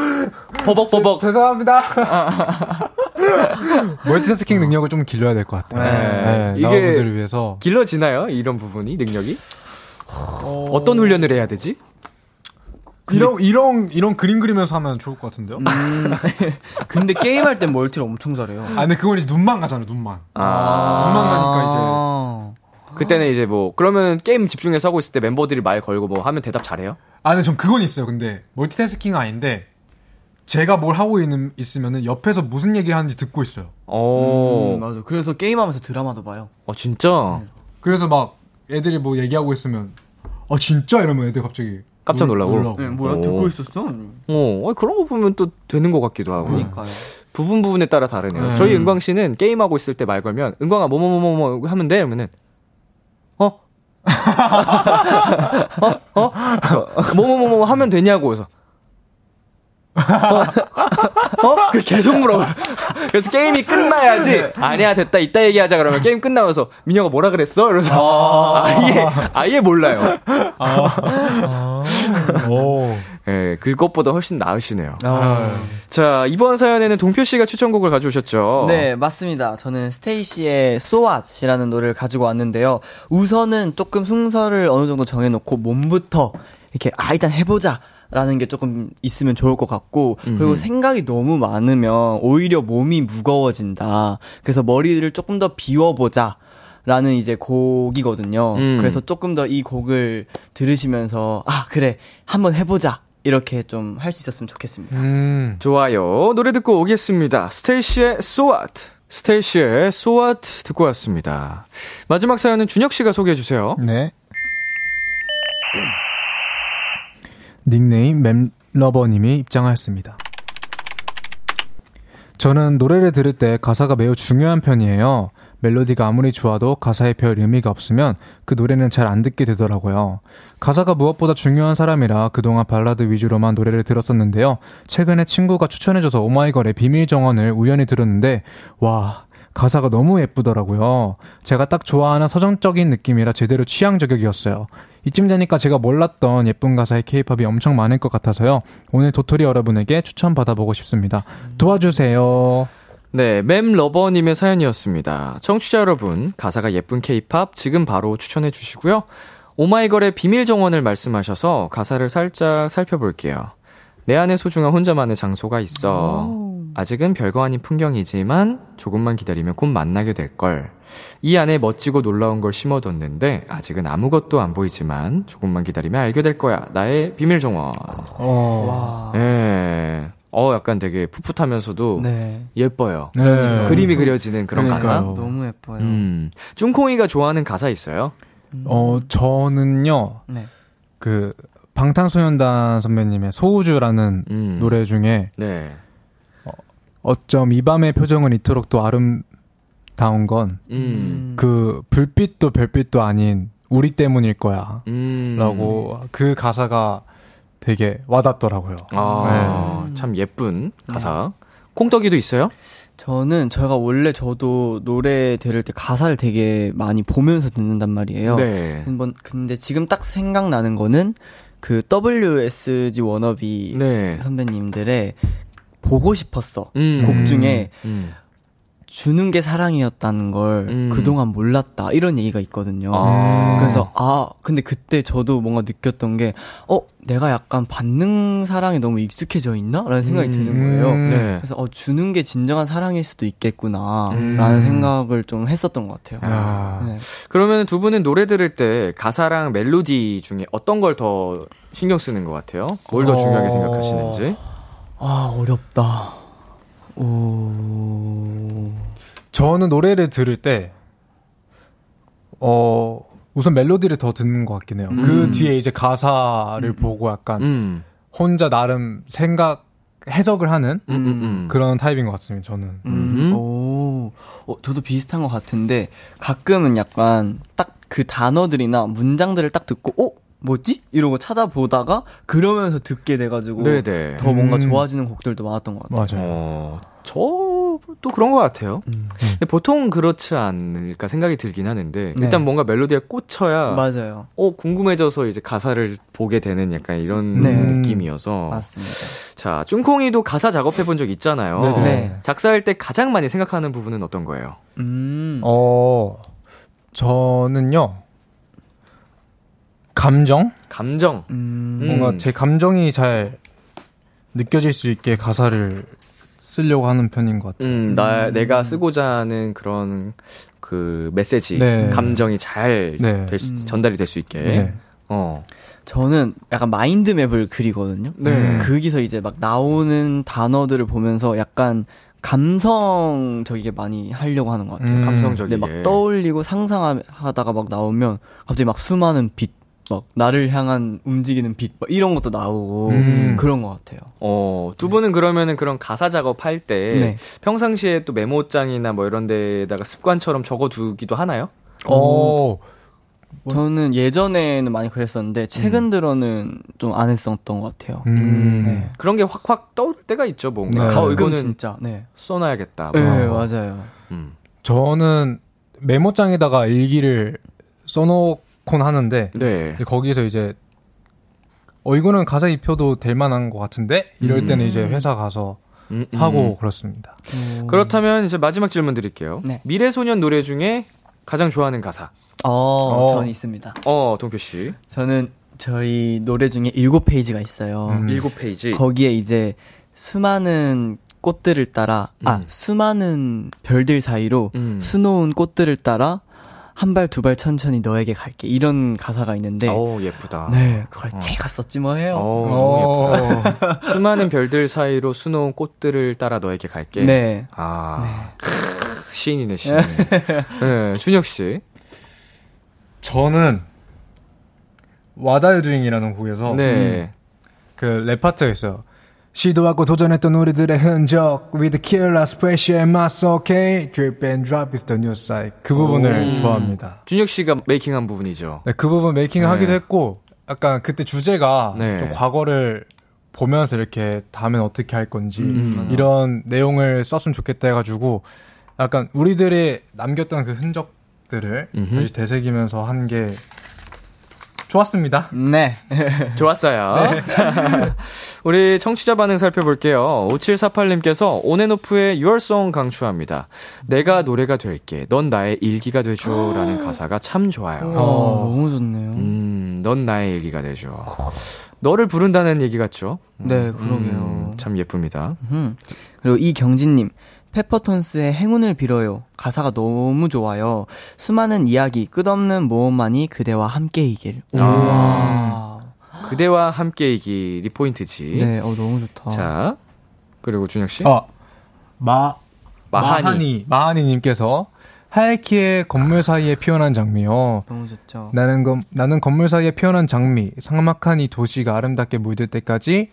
*laughs* 버벅버벅 죄송합니다. *laughs* 멀티태스킹 능력을 좀 길러야 될 것 같아요. 네. 네, 이게- 나분들을 위해서. 길러지나요? 이런 부분이 능력이? 어떤 훈련을 해야 되지? 이런 이런 이런 그림 그리면서 하면 좋을 것 같은데요. 음, *laughs* 근데 게임 할 땐 멀티를 엄청 잘해요. 아 근데 그건 이제 눈만 가잖아요. 눈만. 눈만 가니까 이제 그때는 이제 뭐 그러면 게임 집중해서 하고 있을 때 멤버들이 말 걸고 뭐 하면 대답 잘해요? 아 근데 전 그건 있어요. 근데 멀티태스킹은 아닌데 제가 뭘 하고 있는 있으면은 옆에서 무슨 얘기를 하는지 듣고 있어요. 어. 음, 맞아. 그래서 게임하면서 드라마도 봐요. 어 진짜 그래서 막 애들이 뭐 얘기하고 있으면 아 진짜 이러면 애들 갑자기 깜짝 놀라고. 놀라고. 네, 뭐야 오. 듣고 있었어? 어, 아니, 그런 거 보면 또 되는 것 같기도 하고. 그러니까요. 부분 부분에 따라 다르네요. 네. 저희 은광 씨는 게임 하고 있을 때 말 걸면 은광아 뭐뭐뭐뭐 하면 돼 이러면은 어? *laughs* 어? 어? 그래서 뭐뭐뭐뭐 하면 되냐고 그래서 어? 어? 그 계속 물어봐요. 그래서 게임이 끝나야지. 아니야, 됐다, 이따 얘기하자. 그러면 게임 끝나면서, 민혁아 뭐라 그랬어? 이러면서. 아예, 아예 몰라요. 오. 예, 그것보다 훨씬 나으시네요. 아. 자, 이번 사연에는 동표 씨가 추천곡을 가져오셨죠. 네, 맞습니다. 저는 스테이시의 So What이라는 노래를 가지고 왔는데요. 우선은 조금 순서를 어느 정도 정해놓고 몸부터 이렇게 아 일단 해보자. 라는 게 조금 있으면 좋을 것 같고 그리고 음흠. 생각이 너무 많으면 오히려 몸이 무거워진다. 그래서 머리를 조금 더 비워보자. 라는 이제 곡이거든요. 음. 그래서 조금 더 이 곡을 들으시면서 아 그래 한번 해보자 이렇게 좀 할 수 있었으면 좋겠습니다. 음. 좋아요. 노래 듣고 오겠습니다. 스테이시의 So What. 스테이시의 So What 듣고 왔습니다. 마지막 사연은 준혁 씨가 소개해 주세요. 네. 닉네임 맵러버님이 입장하였습니다. 저는 노래를 들을 때 가사가 매우 중요한 편이에요. 멜로디가 아무리 좋아도 가사에 별 의미가 없으면 그 노래는 잘 안 듣게 되더라고요. 가사가 무엇보다 중요한 사람이라 그동안 발라드 위주로만 노래를 들었었는데요. 최근에 친구가 추천해줘서 오마이걸의 비밀 정원을 우연히 들었는데, 와, 가사가 너무 예쁘더라고요. 제가 딱 좋아하는 서정적인 느낌이라 제대로 취향 저격이었어요. 이쯤 되니까 제가 몰랐던 예쁜 가사의 케이팝이 엄청 많을 것 같아서요. 오늘 도토리 여러분에게 추천 받아보고 싶습니다. 도와주세요. 네, 맵러버님의 사연이었습니다. 청취자 여러분, 가사가 예쁜 케이팝 지금 바로 추천해 주시고요. 오마이걸의 비밀 정원을 말씀하셔서 가사를 살짝 살펴볼게요. 내 안에 소중한 혼자만의 장소가 있어. 아직은 별거 아닌 풍경이지만 조금만 기다리면 곧 만나게 될 걸. 이 안에 멋지고 놀라운 걸 심어뒀는데 아직은 아무것도 안 보이지만 조금만 기다리면 알게 될 거야. 나의 비밀 정원. 와. 예. 어, 약간 되게 풋풋하면서도 네. 예뻐요. 네. 그림이 그려지는 그런 가사. 그러니까요. 너무 예뻐요. 음. 쭝콩이가 좋아하는 가사 있어요? 어, 저는요, 네. 그, 방탄소년단 선배님의 소우주라는 음. 노래 중에 네. 어쩜 이 밤의 표정은 이토록 또 아름다운 건 음. 그 불빛도 별빛도 아닌 우리 때문일 거야. 음. 라고 그 가사가 되게 와닿더라고요. 아, 참 예쁜 가사. 콩떡이도 있어요? 저는 제가 원래 저도 노래 들을 때 가사를 되게 많이 보면서 듣는단 말이에요. 네. 한번 근데 지금 딱 생각나는 거는 그 WSG 워너비 네. 선배님들의 보고 싶었어 음. 곡 중에 음. 주는 게 사랑이었다는 걸 음. 그동안 몰랐다 이런 얘기가 있거든요. 아. 그래서 아 근데 그때 저도 뭔가 느꼈던 게 어 내가 약간 받는 사랑에 너무 익숙해져 있나 라는 생각이 음. 드는 거예요. 음. 네. 그래서 어 주는 게 진정한 사랑일 수도 있겠구나 라는 음. 생각을 좀 했었던 것 같아요. 아. 네. 그러면 두 분은 노래 들을 때 가사랑 멜로디 중에 어떤 걸 더 신경 쓰는 것 같아요? 뭘더 어. 중요하게 생각하시는지? 아 어렵다. 오. 저는 노래를 들을 때, 어, 우선 멜로디를 더 듣는 것 같긴 해요. 그 뒤에 이제 가사를 보고 약간 음. 혼자 나름 생각, 해석을 하는 음, 음, 음. 그런 타입인 것 같습니다, 저는. 음. 오. 어, 저도 비슷한 것 같은데 가끔은 약간 딱 그 단어들이나 문장들을 딱 듣고 어 뭐지? 이러고 찾아보다가 그러면서 듣게 돼가지고 네네. 더 뭔가 음. 좋아지는 곡들도 많았던 것 같아요. 맞아요. 어, 저도 그런 것 같아요. 음. 근데 보통 그렇지 않을까 생각이 들긴 하는데, 네. 일단 뭔가 멜로디에 꽂혀야, 맞아요. 어, 궁금해져서 이제 가사를 보게 되는 약간 이런 네. 느낌이어서. 맞습니다. 자, 쭝콩이도 가사 작업해 본 적 있잖아요. 네네. 네. 작사할 때 가장 많이 생각하는 부분은 어떤 거예요? 음. 어, 저는요, 감정? 감정. 음. 뭔가 제 감정이 잘 느껴질 수 있게 가사를 쓰려고 하는 편인 것 같아요. 음, 나 내가 쓰고자 하는 그런 그 메시지, 네. 감정이 잘 네. 될 수- 음. 전달이 될 수 있게. 네. 어. 저는 약간 마인드맵을 그리거든요. 네. 거기서 이제 막 나오는 단어들을 보면서 약간 감성적이게 많이 하려고 하는 것 같아요. 음. 감성적이게. 막 떠올리고 상상하다가 막 나오면 갑자기 막 수많은 빛, 막 나를 향한 움직이는 빛, 막 이런 것도 나오고 음. 그런 것 같아요. 어, 두 분은 그러면은 그런 가사 작업할 때 네. 평상시에 또 메모장이나 뭐 이런 데다가 습관처럼 적어 두기도 하나요? 어, 저는 예전에는 많이 그랬었는데 최근 들어는 좀 안 했었던 것 같아요. 음. 네. 그런 게 확확 떠오를 때가 있죠, 뭔가. 네. 어, 가끔 이거는 진짜. 네. 써놔야겠다. 네, 뭐. 맞아요. 음. 저는 메모장에다가 일기를 써놓 곤 하는데 네. 거기서 이제 어 이거는 가사 입혀도 될 만한 것 같은데 이럴 음. 때는 이제 회사 가서 음, 음. 하고 그렇습니다. 그렇다면 이제 마지막 질문 드릴게요. 네. 미래소년 노래 중에 가장 좋아하는 가사. 어, 어. 전 있습니다. 어, 동표 씨. 저는 저희 노래 중에 일곱 페이지가 있어요. 음. 일곱 페이지. 거기에 이제 수많은 꽃들을 따라 아 음. 수많은 별들 사이로 음. 수놓은 꽃들을 따라 한 발 두 발 천천히 너에게 갈게 이런 가사가 있는데 오, 예쁘다. 네 그걸 어. 제가 썼지 뭐해요. 어, 어. 너무 예쁘다. 수많은 별들 사이로 수놓은 꽃들을 따라 너에게 갈게. 네. 아, 크, 시인이네, 시인. 네, 준혁 씨. 저는 와다유두잉이라는 곡에서 네. 그 랩 파트가 있어요. 시도하고 도전했던 우리들의 흔적 With killers, pressure and mass, okay Drip and drop is the new side 그 부분을 오. 좋아합니다. 준혁 씨가 making한 부분이죠. 네, 그 부분 메이킹을 네. 하기도 했고 약간 그때 주제가 네. 좀 과거를 보면서 이렇게 다음엔 어떻게 할 건지 음. 이런 내용을 썼으면 좋겠다 해가지고 약간 우리들이 남겼던 그 흔적들을 음흠. 다시 되새기면서 한 게 좋았습니다. 네. *laughs* 좋았어요. 자, *laughs* 우리 청취자 반응 살펴볼게요. 5748님께서 온앤오프의 Song 강추합니다. 내가 노래가 될게. 넌 나의 일기가 되죠. 라는 가사가 참 좋아요. 어, 너무 좋네요. 음, 넌 나의 일기가 되죠. 너를 부른다는 얘기 같죠? 네, 그러게요. 음, 참 예쁩니다. 음. 그리고 이경진님, 페퍼톤스의 행운을 빌어요. 가사가 너무 좋아요. 수많은 이야기, 끝없는 모험만이 그대와 함께이길. 아. 와. 그대와 함께이기 리 포인트지. 네, 어, 너무 좋다. 자, 그리고 준혁 씨. 어, 마, 마하니. 마하니, 마하니 님께서 하이키의 건물 사이에 피어난 장미요. 너무 좋죠. 나는 건, 나는 건물 사이에 피어난 장미, 삭막한 이 도시가 아름답게 물들 때까지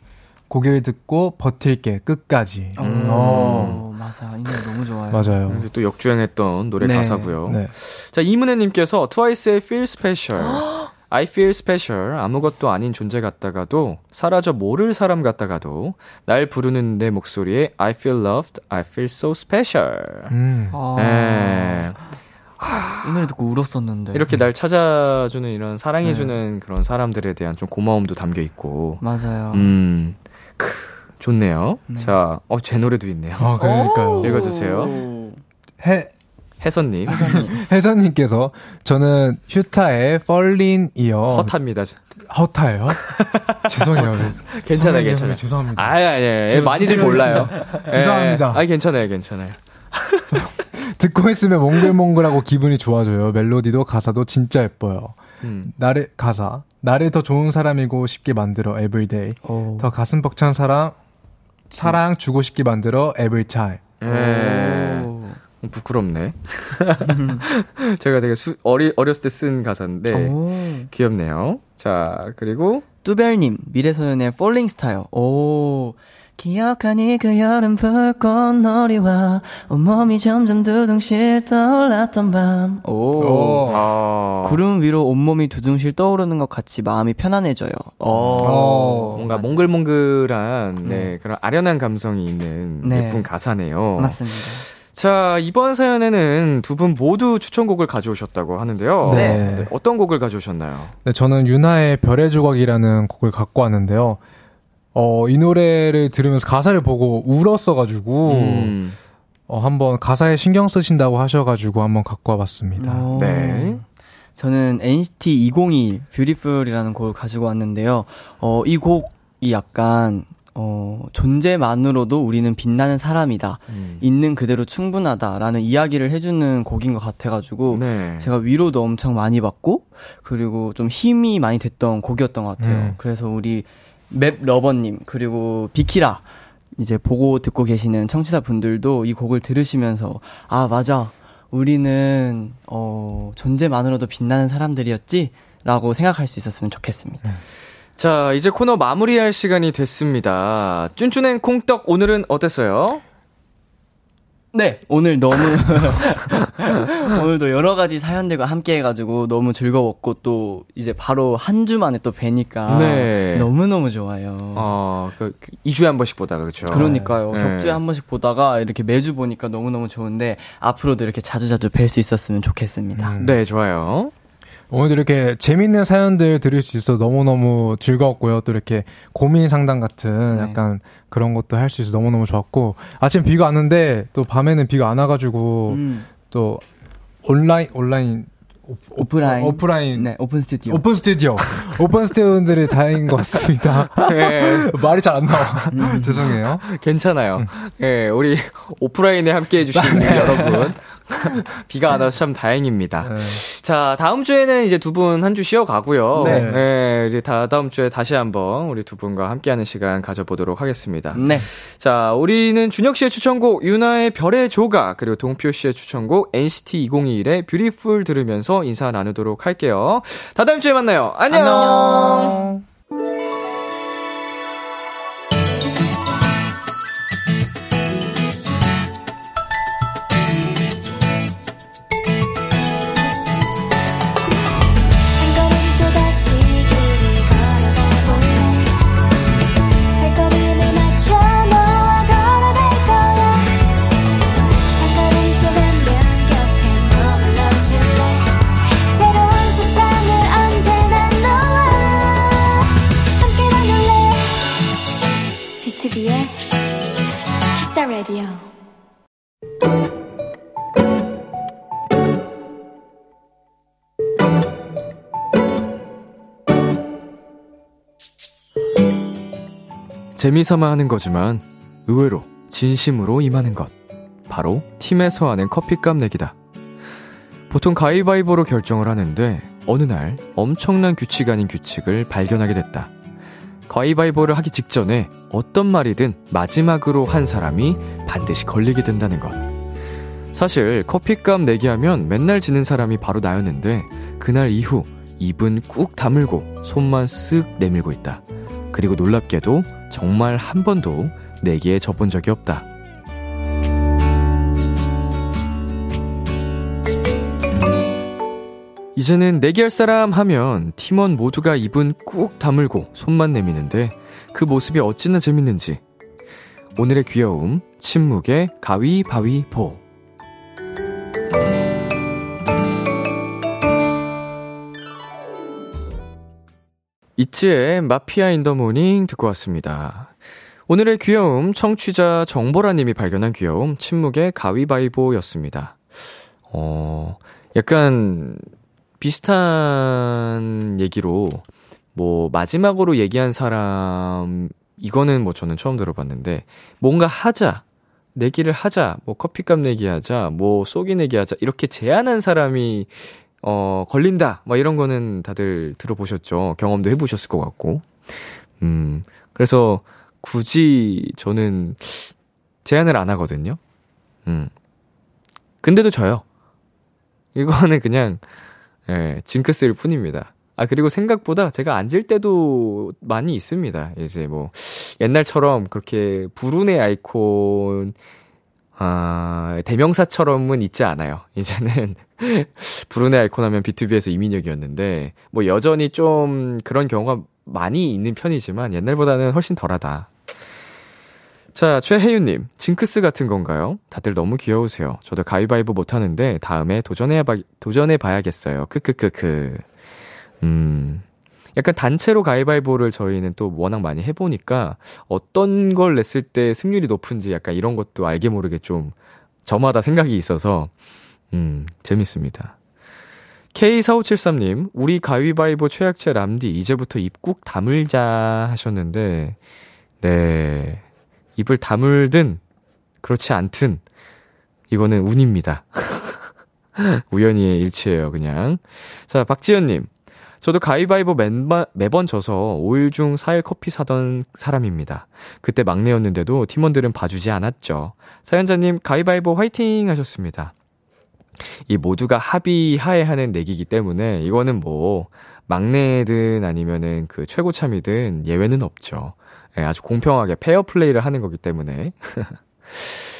고개를 듣고 버틸게, 끝까지. 음. 어, 맞아. 이 노래 너무 좋아요. 맞아요. 이제 또 역주행했던 노래 네. 가사고요. 네. 자, 이문혜 님께서 트와이스의 Feel Special. *gasps* I feel special. 아무것도 아닌 존재 같다가도 사라져 모를 사람 같다가도 날 부르는 내 목소리에 I feel loved. I feel so special. 음. 아, 예. 이 노래 듣고 울었었는데. 이렇게 날 찾아주는 이런 사랑해주는 그런 사람들에 대한 좀 고마움도 담겨 있고. 맞아요. 음, 크, 좋네요. 자, 어, 제 노래도 있네요. 아, 그러니까요. 읽어주세요. 해, 혜선님. 혜선님께서 *laughs* 저는 휴타의 펄린 이어 헛합니다. 허타예요? *laughs* 죄송해요. 괜찮아요, 괜찮아요. 죄송합니다. 아예, 아예. 제가 많이들 몰라요. 죄송합니다. 아, 괜찮아요, 괜찮아요. *laughs* 듣고 있으면 몽글몽글하고 기분이 좋아져요. 멜로디도 가사도 진짜 예뻐요. 음. 나를 가사 나를 더 좋은 사람이고 싶게 만들어 everyday. 어. 더 가슴 벅찬 사랑 사랑 주고 싶게 만들어 every time. 예. 오. 부끄럽네. *laughs* 제가 되게 수, 어리, 어렸을 때 쓴 가사인데, 오. 귀엽네요. 자, 그리고, 뚜별님, 미래소년의 Falling Star. 오. 기억하니 그 여름 불꽃 놀이와 온몸이 점점 두둥실 떠올랐던 밤. 오. 아, 구름 위로 온몸이 두둥실 떠오르는 것 같이 마음이 편안해져요. 어. 뭔가 몽글몽글한, 네, 그런 아련한 감성이 있는 네. 예쁜 가사네요. 맞습니다. 자, 이번 사연에는 두 분 모두 추천곡을 가져오셨다고 하는데요. 네. 어떤 곡을 가져오셨나요? 네, 저는 윤하의 별의 조각이라는 곡을 갖고 왔는데요. 어, 이 노래를 들으면서 가사를 보고 울었어가지고, 음, 어, 한번 가사에 신경 쓰신다고 하셔가지고 한번 갖고 와봤습니다. 오. 네. 저는 NCT 201 뷰티풀이라는 곡을 가지고 왔는데요. 어, 이 곡이 약간 어, 존재만으로도 우리는 빛나는 사람이다. 음. 있는 그대로 충분하다라는 이야기를 해주는 곡인 것 같아가지고, 네. 제가 위로도 엄청 많이 받고, 그리고 좀 힘이 많이 됐던 곡이었던 것 같아요. 음. 그래서 우리 맵 러버님, 그리고 비키라, 이제 보고 듣고 계시는 청취자 분들도 이 곡을 들으시면서, 아, 맞아. 우리는, 어, 존재만으로도 빛나는 사람들이었지? 라고 생각할 수 있었으면 좋겠습니다. 음. 자, 이제 코너 마무리할 시간이 됐습니다. 쭌쭌행 콩떡 오늘은 어땠어요? 네, 오늘 너무 *laughs* 오늘도 여러 가지 사연들과 함께 해가지고 너무 즐거웠고 또 이제 바로 한 주 만에 또 뵈니까 네. 너무 너무 좋아요. 어, 그 2주에 한 번씩 보다가 그렇죠. 그러니까요. 네. 격주에 한 번씩 보다가 이렇게 매주 보니까 너무 너무 좋은데 앞으로도 이렇게 자주 자주 뵐 수 있었으면 좋겠습니다. 음. 네, 좋아요. 오늘도 이렇게 재밌는 사연들 들을 수 있어 너무너무 즐거웠고요. 또 이렇게 고민 상담 같은 네. 약간 그런 것도 할 수 있어 너무너무 좋았고 아침 비가 왔는데 또 밤에는 비가 안 와가지고 음. 또 온라인 온라인 오, 프 라인 오프라인 네 open studio open studio *laughs* open studio들이 다행인 것 같습니다. 네. *laughs* 말이 잘 안 나와. 음. 죄송해요. 괜찮아요. 음. 예, 네, 우리 오프라인에 함께 해주신 네. 여러분 *laughs* 비가 안 와서 참 다행입니다. 네. 자, 다음 주에는 이제 두 분 한 주 쉬어 가고요. 네. 네. 이제 다 다음 주에 다시 한번 우리 두 분과 함께하는 시간 가져보도록 하겠습니다. 네. 자, 우리는 준혁 씨의 추천곡 유나의 별의 조각 그리고 동표 씨의 추천곡 NCT 2021의 뷰티풀 들으면서 인사 나누도록 할게요. 다 다음 주에 만나요. 안녕. 안녕. 재미삼아 하는 거지만 의외로 진심으로 임하는 것. 바로 팀에서 하는 커피값 내기다. 보통 가위바위보로 결정을 하는데 어느 날 엄청난 규칙 아닌 규칙을 발견하게 됐다. 가위바위보를 하기 직전에 어떤 말이든 마지막으로 한 사람이 반드시 걸리게 된다는 것. 사실 커피값 내기 하면 맨날 지는 사람이 바로 나였는데 그날 이후 입은 꾹 다물고 손만 쓱 내밀고 있다. 그리고 놀랍게도 정말 한 번도 내기에 져본 적이 없다. 이제는 내기할 사람 하면 팀원 모두가 입은 꾹 다물고 손만 내미는데 그 모습이 어찌나 재밌는지. 오늘의 귀여움, 침묵의 가위바위보. 있지의 마피아 In the morning 듣고 왔습니다. 오늘의 귀여움 청취자 정보라님이 발견한 귀여움 침묵의 가위바위보였습니다. 어, 약간 비슷한 얘기로 뭐 마지막으로 얘기한 사람 이거는 뭐 저는 처음 들어봤는데 뭔가 하자 내기를 하자 뭐 커피값 내기하자 뭐 쏘기 내기하자 이렇게 제안한 사람이 어, 걸린다. 뭐 이런 거는 다들 들어보셨죠. 경험도 해보셨을 것 같고. 음, 그래서 굳이 저는 제안을 안 하거든요. 음. 근데도 져요. 이거는 그냥, 예, 징크스일 뿐입니다. 아, 그리고 생각보다 제가 앉을 때도 많이 있습니다. 이제 뭐, 옛날처럼 그렇게 불운의 아이콘, 아, 대명사처럼은 있지 않아요. *laughs* 이제는 *laughs* 브루네 아이콘 하면 B2B에서 이민혁이었는데 뭐 여전히 좀 그런 경우가 많이 있는 편이지만 옛날보다는 훨씬 덜하다. 자, 최혜윤님, 징크스 같은 건가요? 다들 너무 귀여우세요. 저도 가위바위보 못하는데 다음에 도전해 봐, 도전해 봐야겠어요. 크크크크. 음, 약간 단체로 가위바위보를 저희는 또 워낙 많이 해보니까 어떤 걸 냈을 때 승률이 높은지 약간 이런 것도 알게 모르게 좀 저마다 생각이 있어서 음, 재밌습니다. K4573님, 우리 가위바위보 최약체 람디, 이제부터 입국 다물자 하셨는데, 네. 입을 다물든, 그렇지 않든, 이거는 운입니다. *laughs* 우연히의 일치예요, 그냥. 자, 박지연님. 저도 가위바위보 맨바, 매번 져서 5일 중 4일 커피 사던 사람입니다. 그때 막내였는데도 팀원들은 봐주지 않았죠. 사연자님, 가위바위보 화이팅 하셨습니다. 이 모두가 합의하에 하는 내기기 때문에 이거는 뭐, 막내든 아니면은 그 최고참이든 예외는 없죠. 예, 아주 공평하게 페어 플레이를 하는 거기 때문에. *laughs*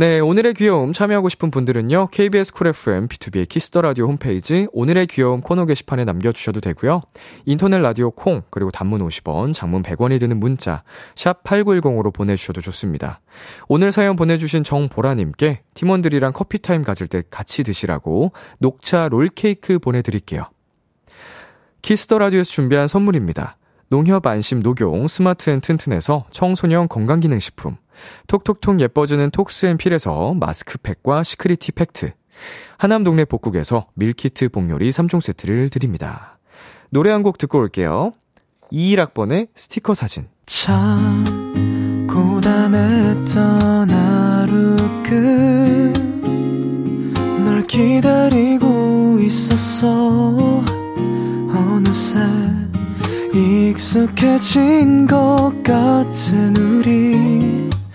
네, 오늘의 귀여움 참여하고 싶은 분들은요. KBS Cool FM 비투비의 Kiss the Radio 홈페이지 오늘의 귀여움 코너 게시판에 남겨 주셔도 되고요. 인터넷 라디오 콩 그리고 단문 50원, 장문 100원이 드는 문자 샵 8910으로 보내 주셔도 좋습니다. 오늘 사연 보내 주신 정보라 님께 팀원들이랑 커피 타임 가질 때 같이 드시라고 녹차 롤 케이크 보내 드릴게요. Kiss the Radio에서 준비한 선물입니다. 농협 안심 녹용 스마트 앤 튼튼에서 청소년 건강기능식품 톡톡톡 예뻐지는 톡스앤필에서 마스크팩과 시크리티 팩트. 하남 동네 복국에서 밀키트 복요리 3종 세트를 드립니다. 노래 한 곡 듣고 올게요. 21학번의 스티커 사진. 참 고단했던 하루 끝널 기다리고 있었어 어느새 익숙해진 것 같은 우리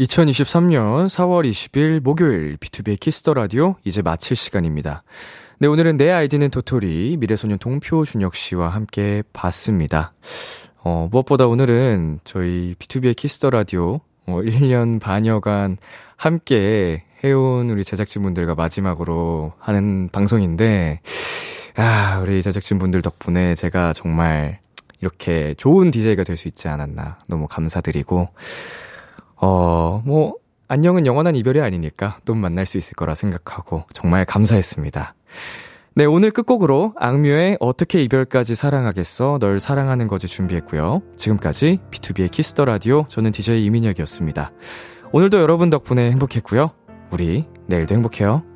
2023년 4월 20일 목요일 비투비의 Kiss the Radio 이제 마칠 시간입니다. 네, 오늘은 내 아이디는 도토리 미래소년 동표 준혁 씨와 함께 봤습니다. 어, 무엇보다 오늘은 저희 비투비의 Kiss the Radio 어, 1년 반여간 함께 해온 우리 제작진분들과 마지막으로 하는 방송인데, 아, 우리 제작진분들 덕분에 제가 정말 이렇게 좋은 DJ가 될 수 있지 않았나. 너무 감사드리고, 어, 뭐, 안녕은 영원한 이별이 아니니까 또 만날 수 있을 거라 생각하고 정말 감사했습니다. 네, 오늘 끝곡으로 악뮤의 어떻게 이별까지 사랑하겠어 널 사랑하는 거지 준비했고요. 지금까지 비투비의 Kiss the Radio 저는 DJ 이민혁이었습니다. 오늘도 여러분 덕분에 행복했고요. 우리 내일도 행복해요.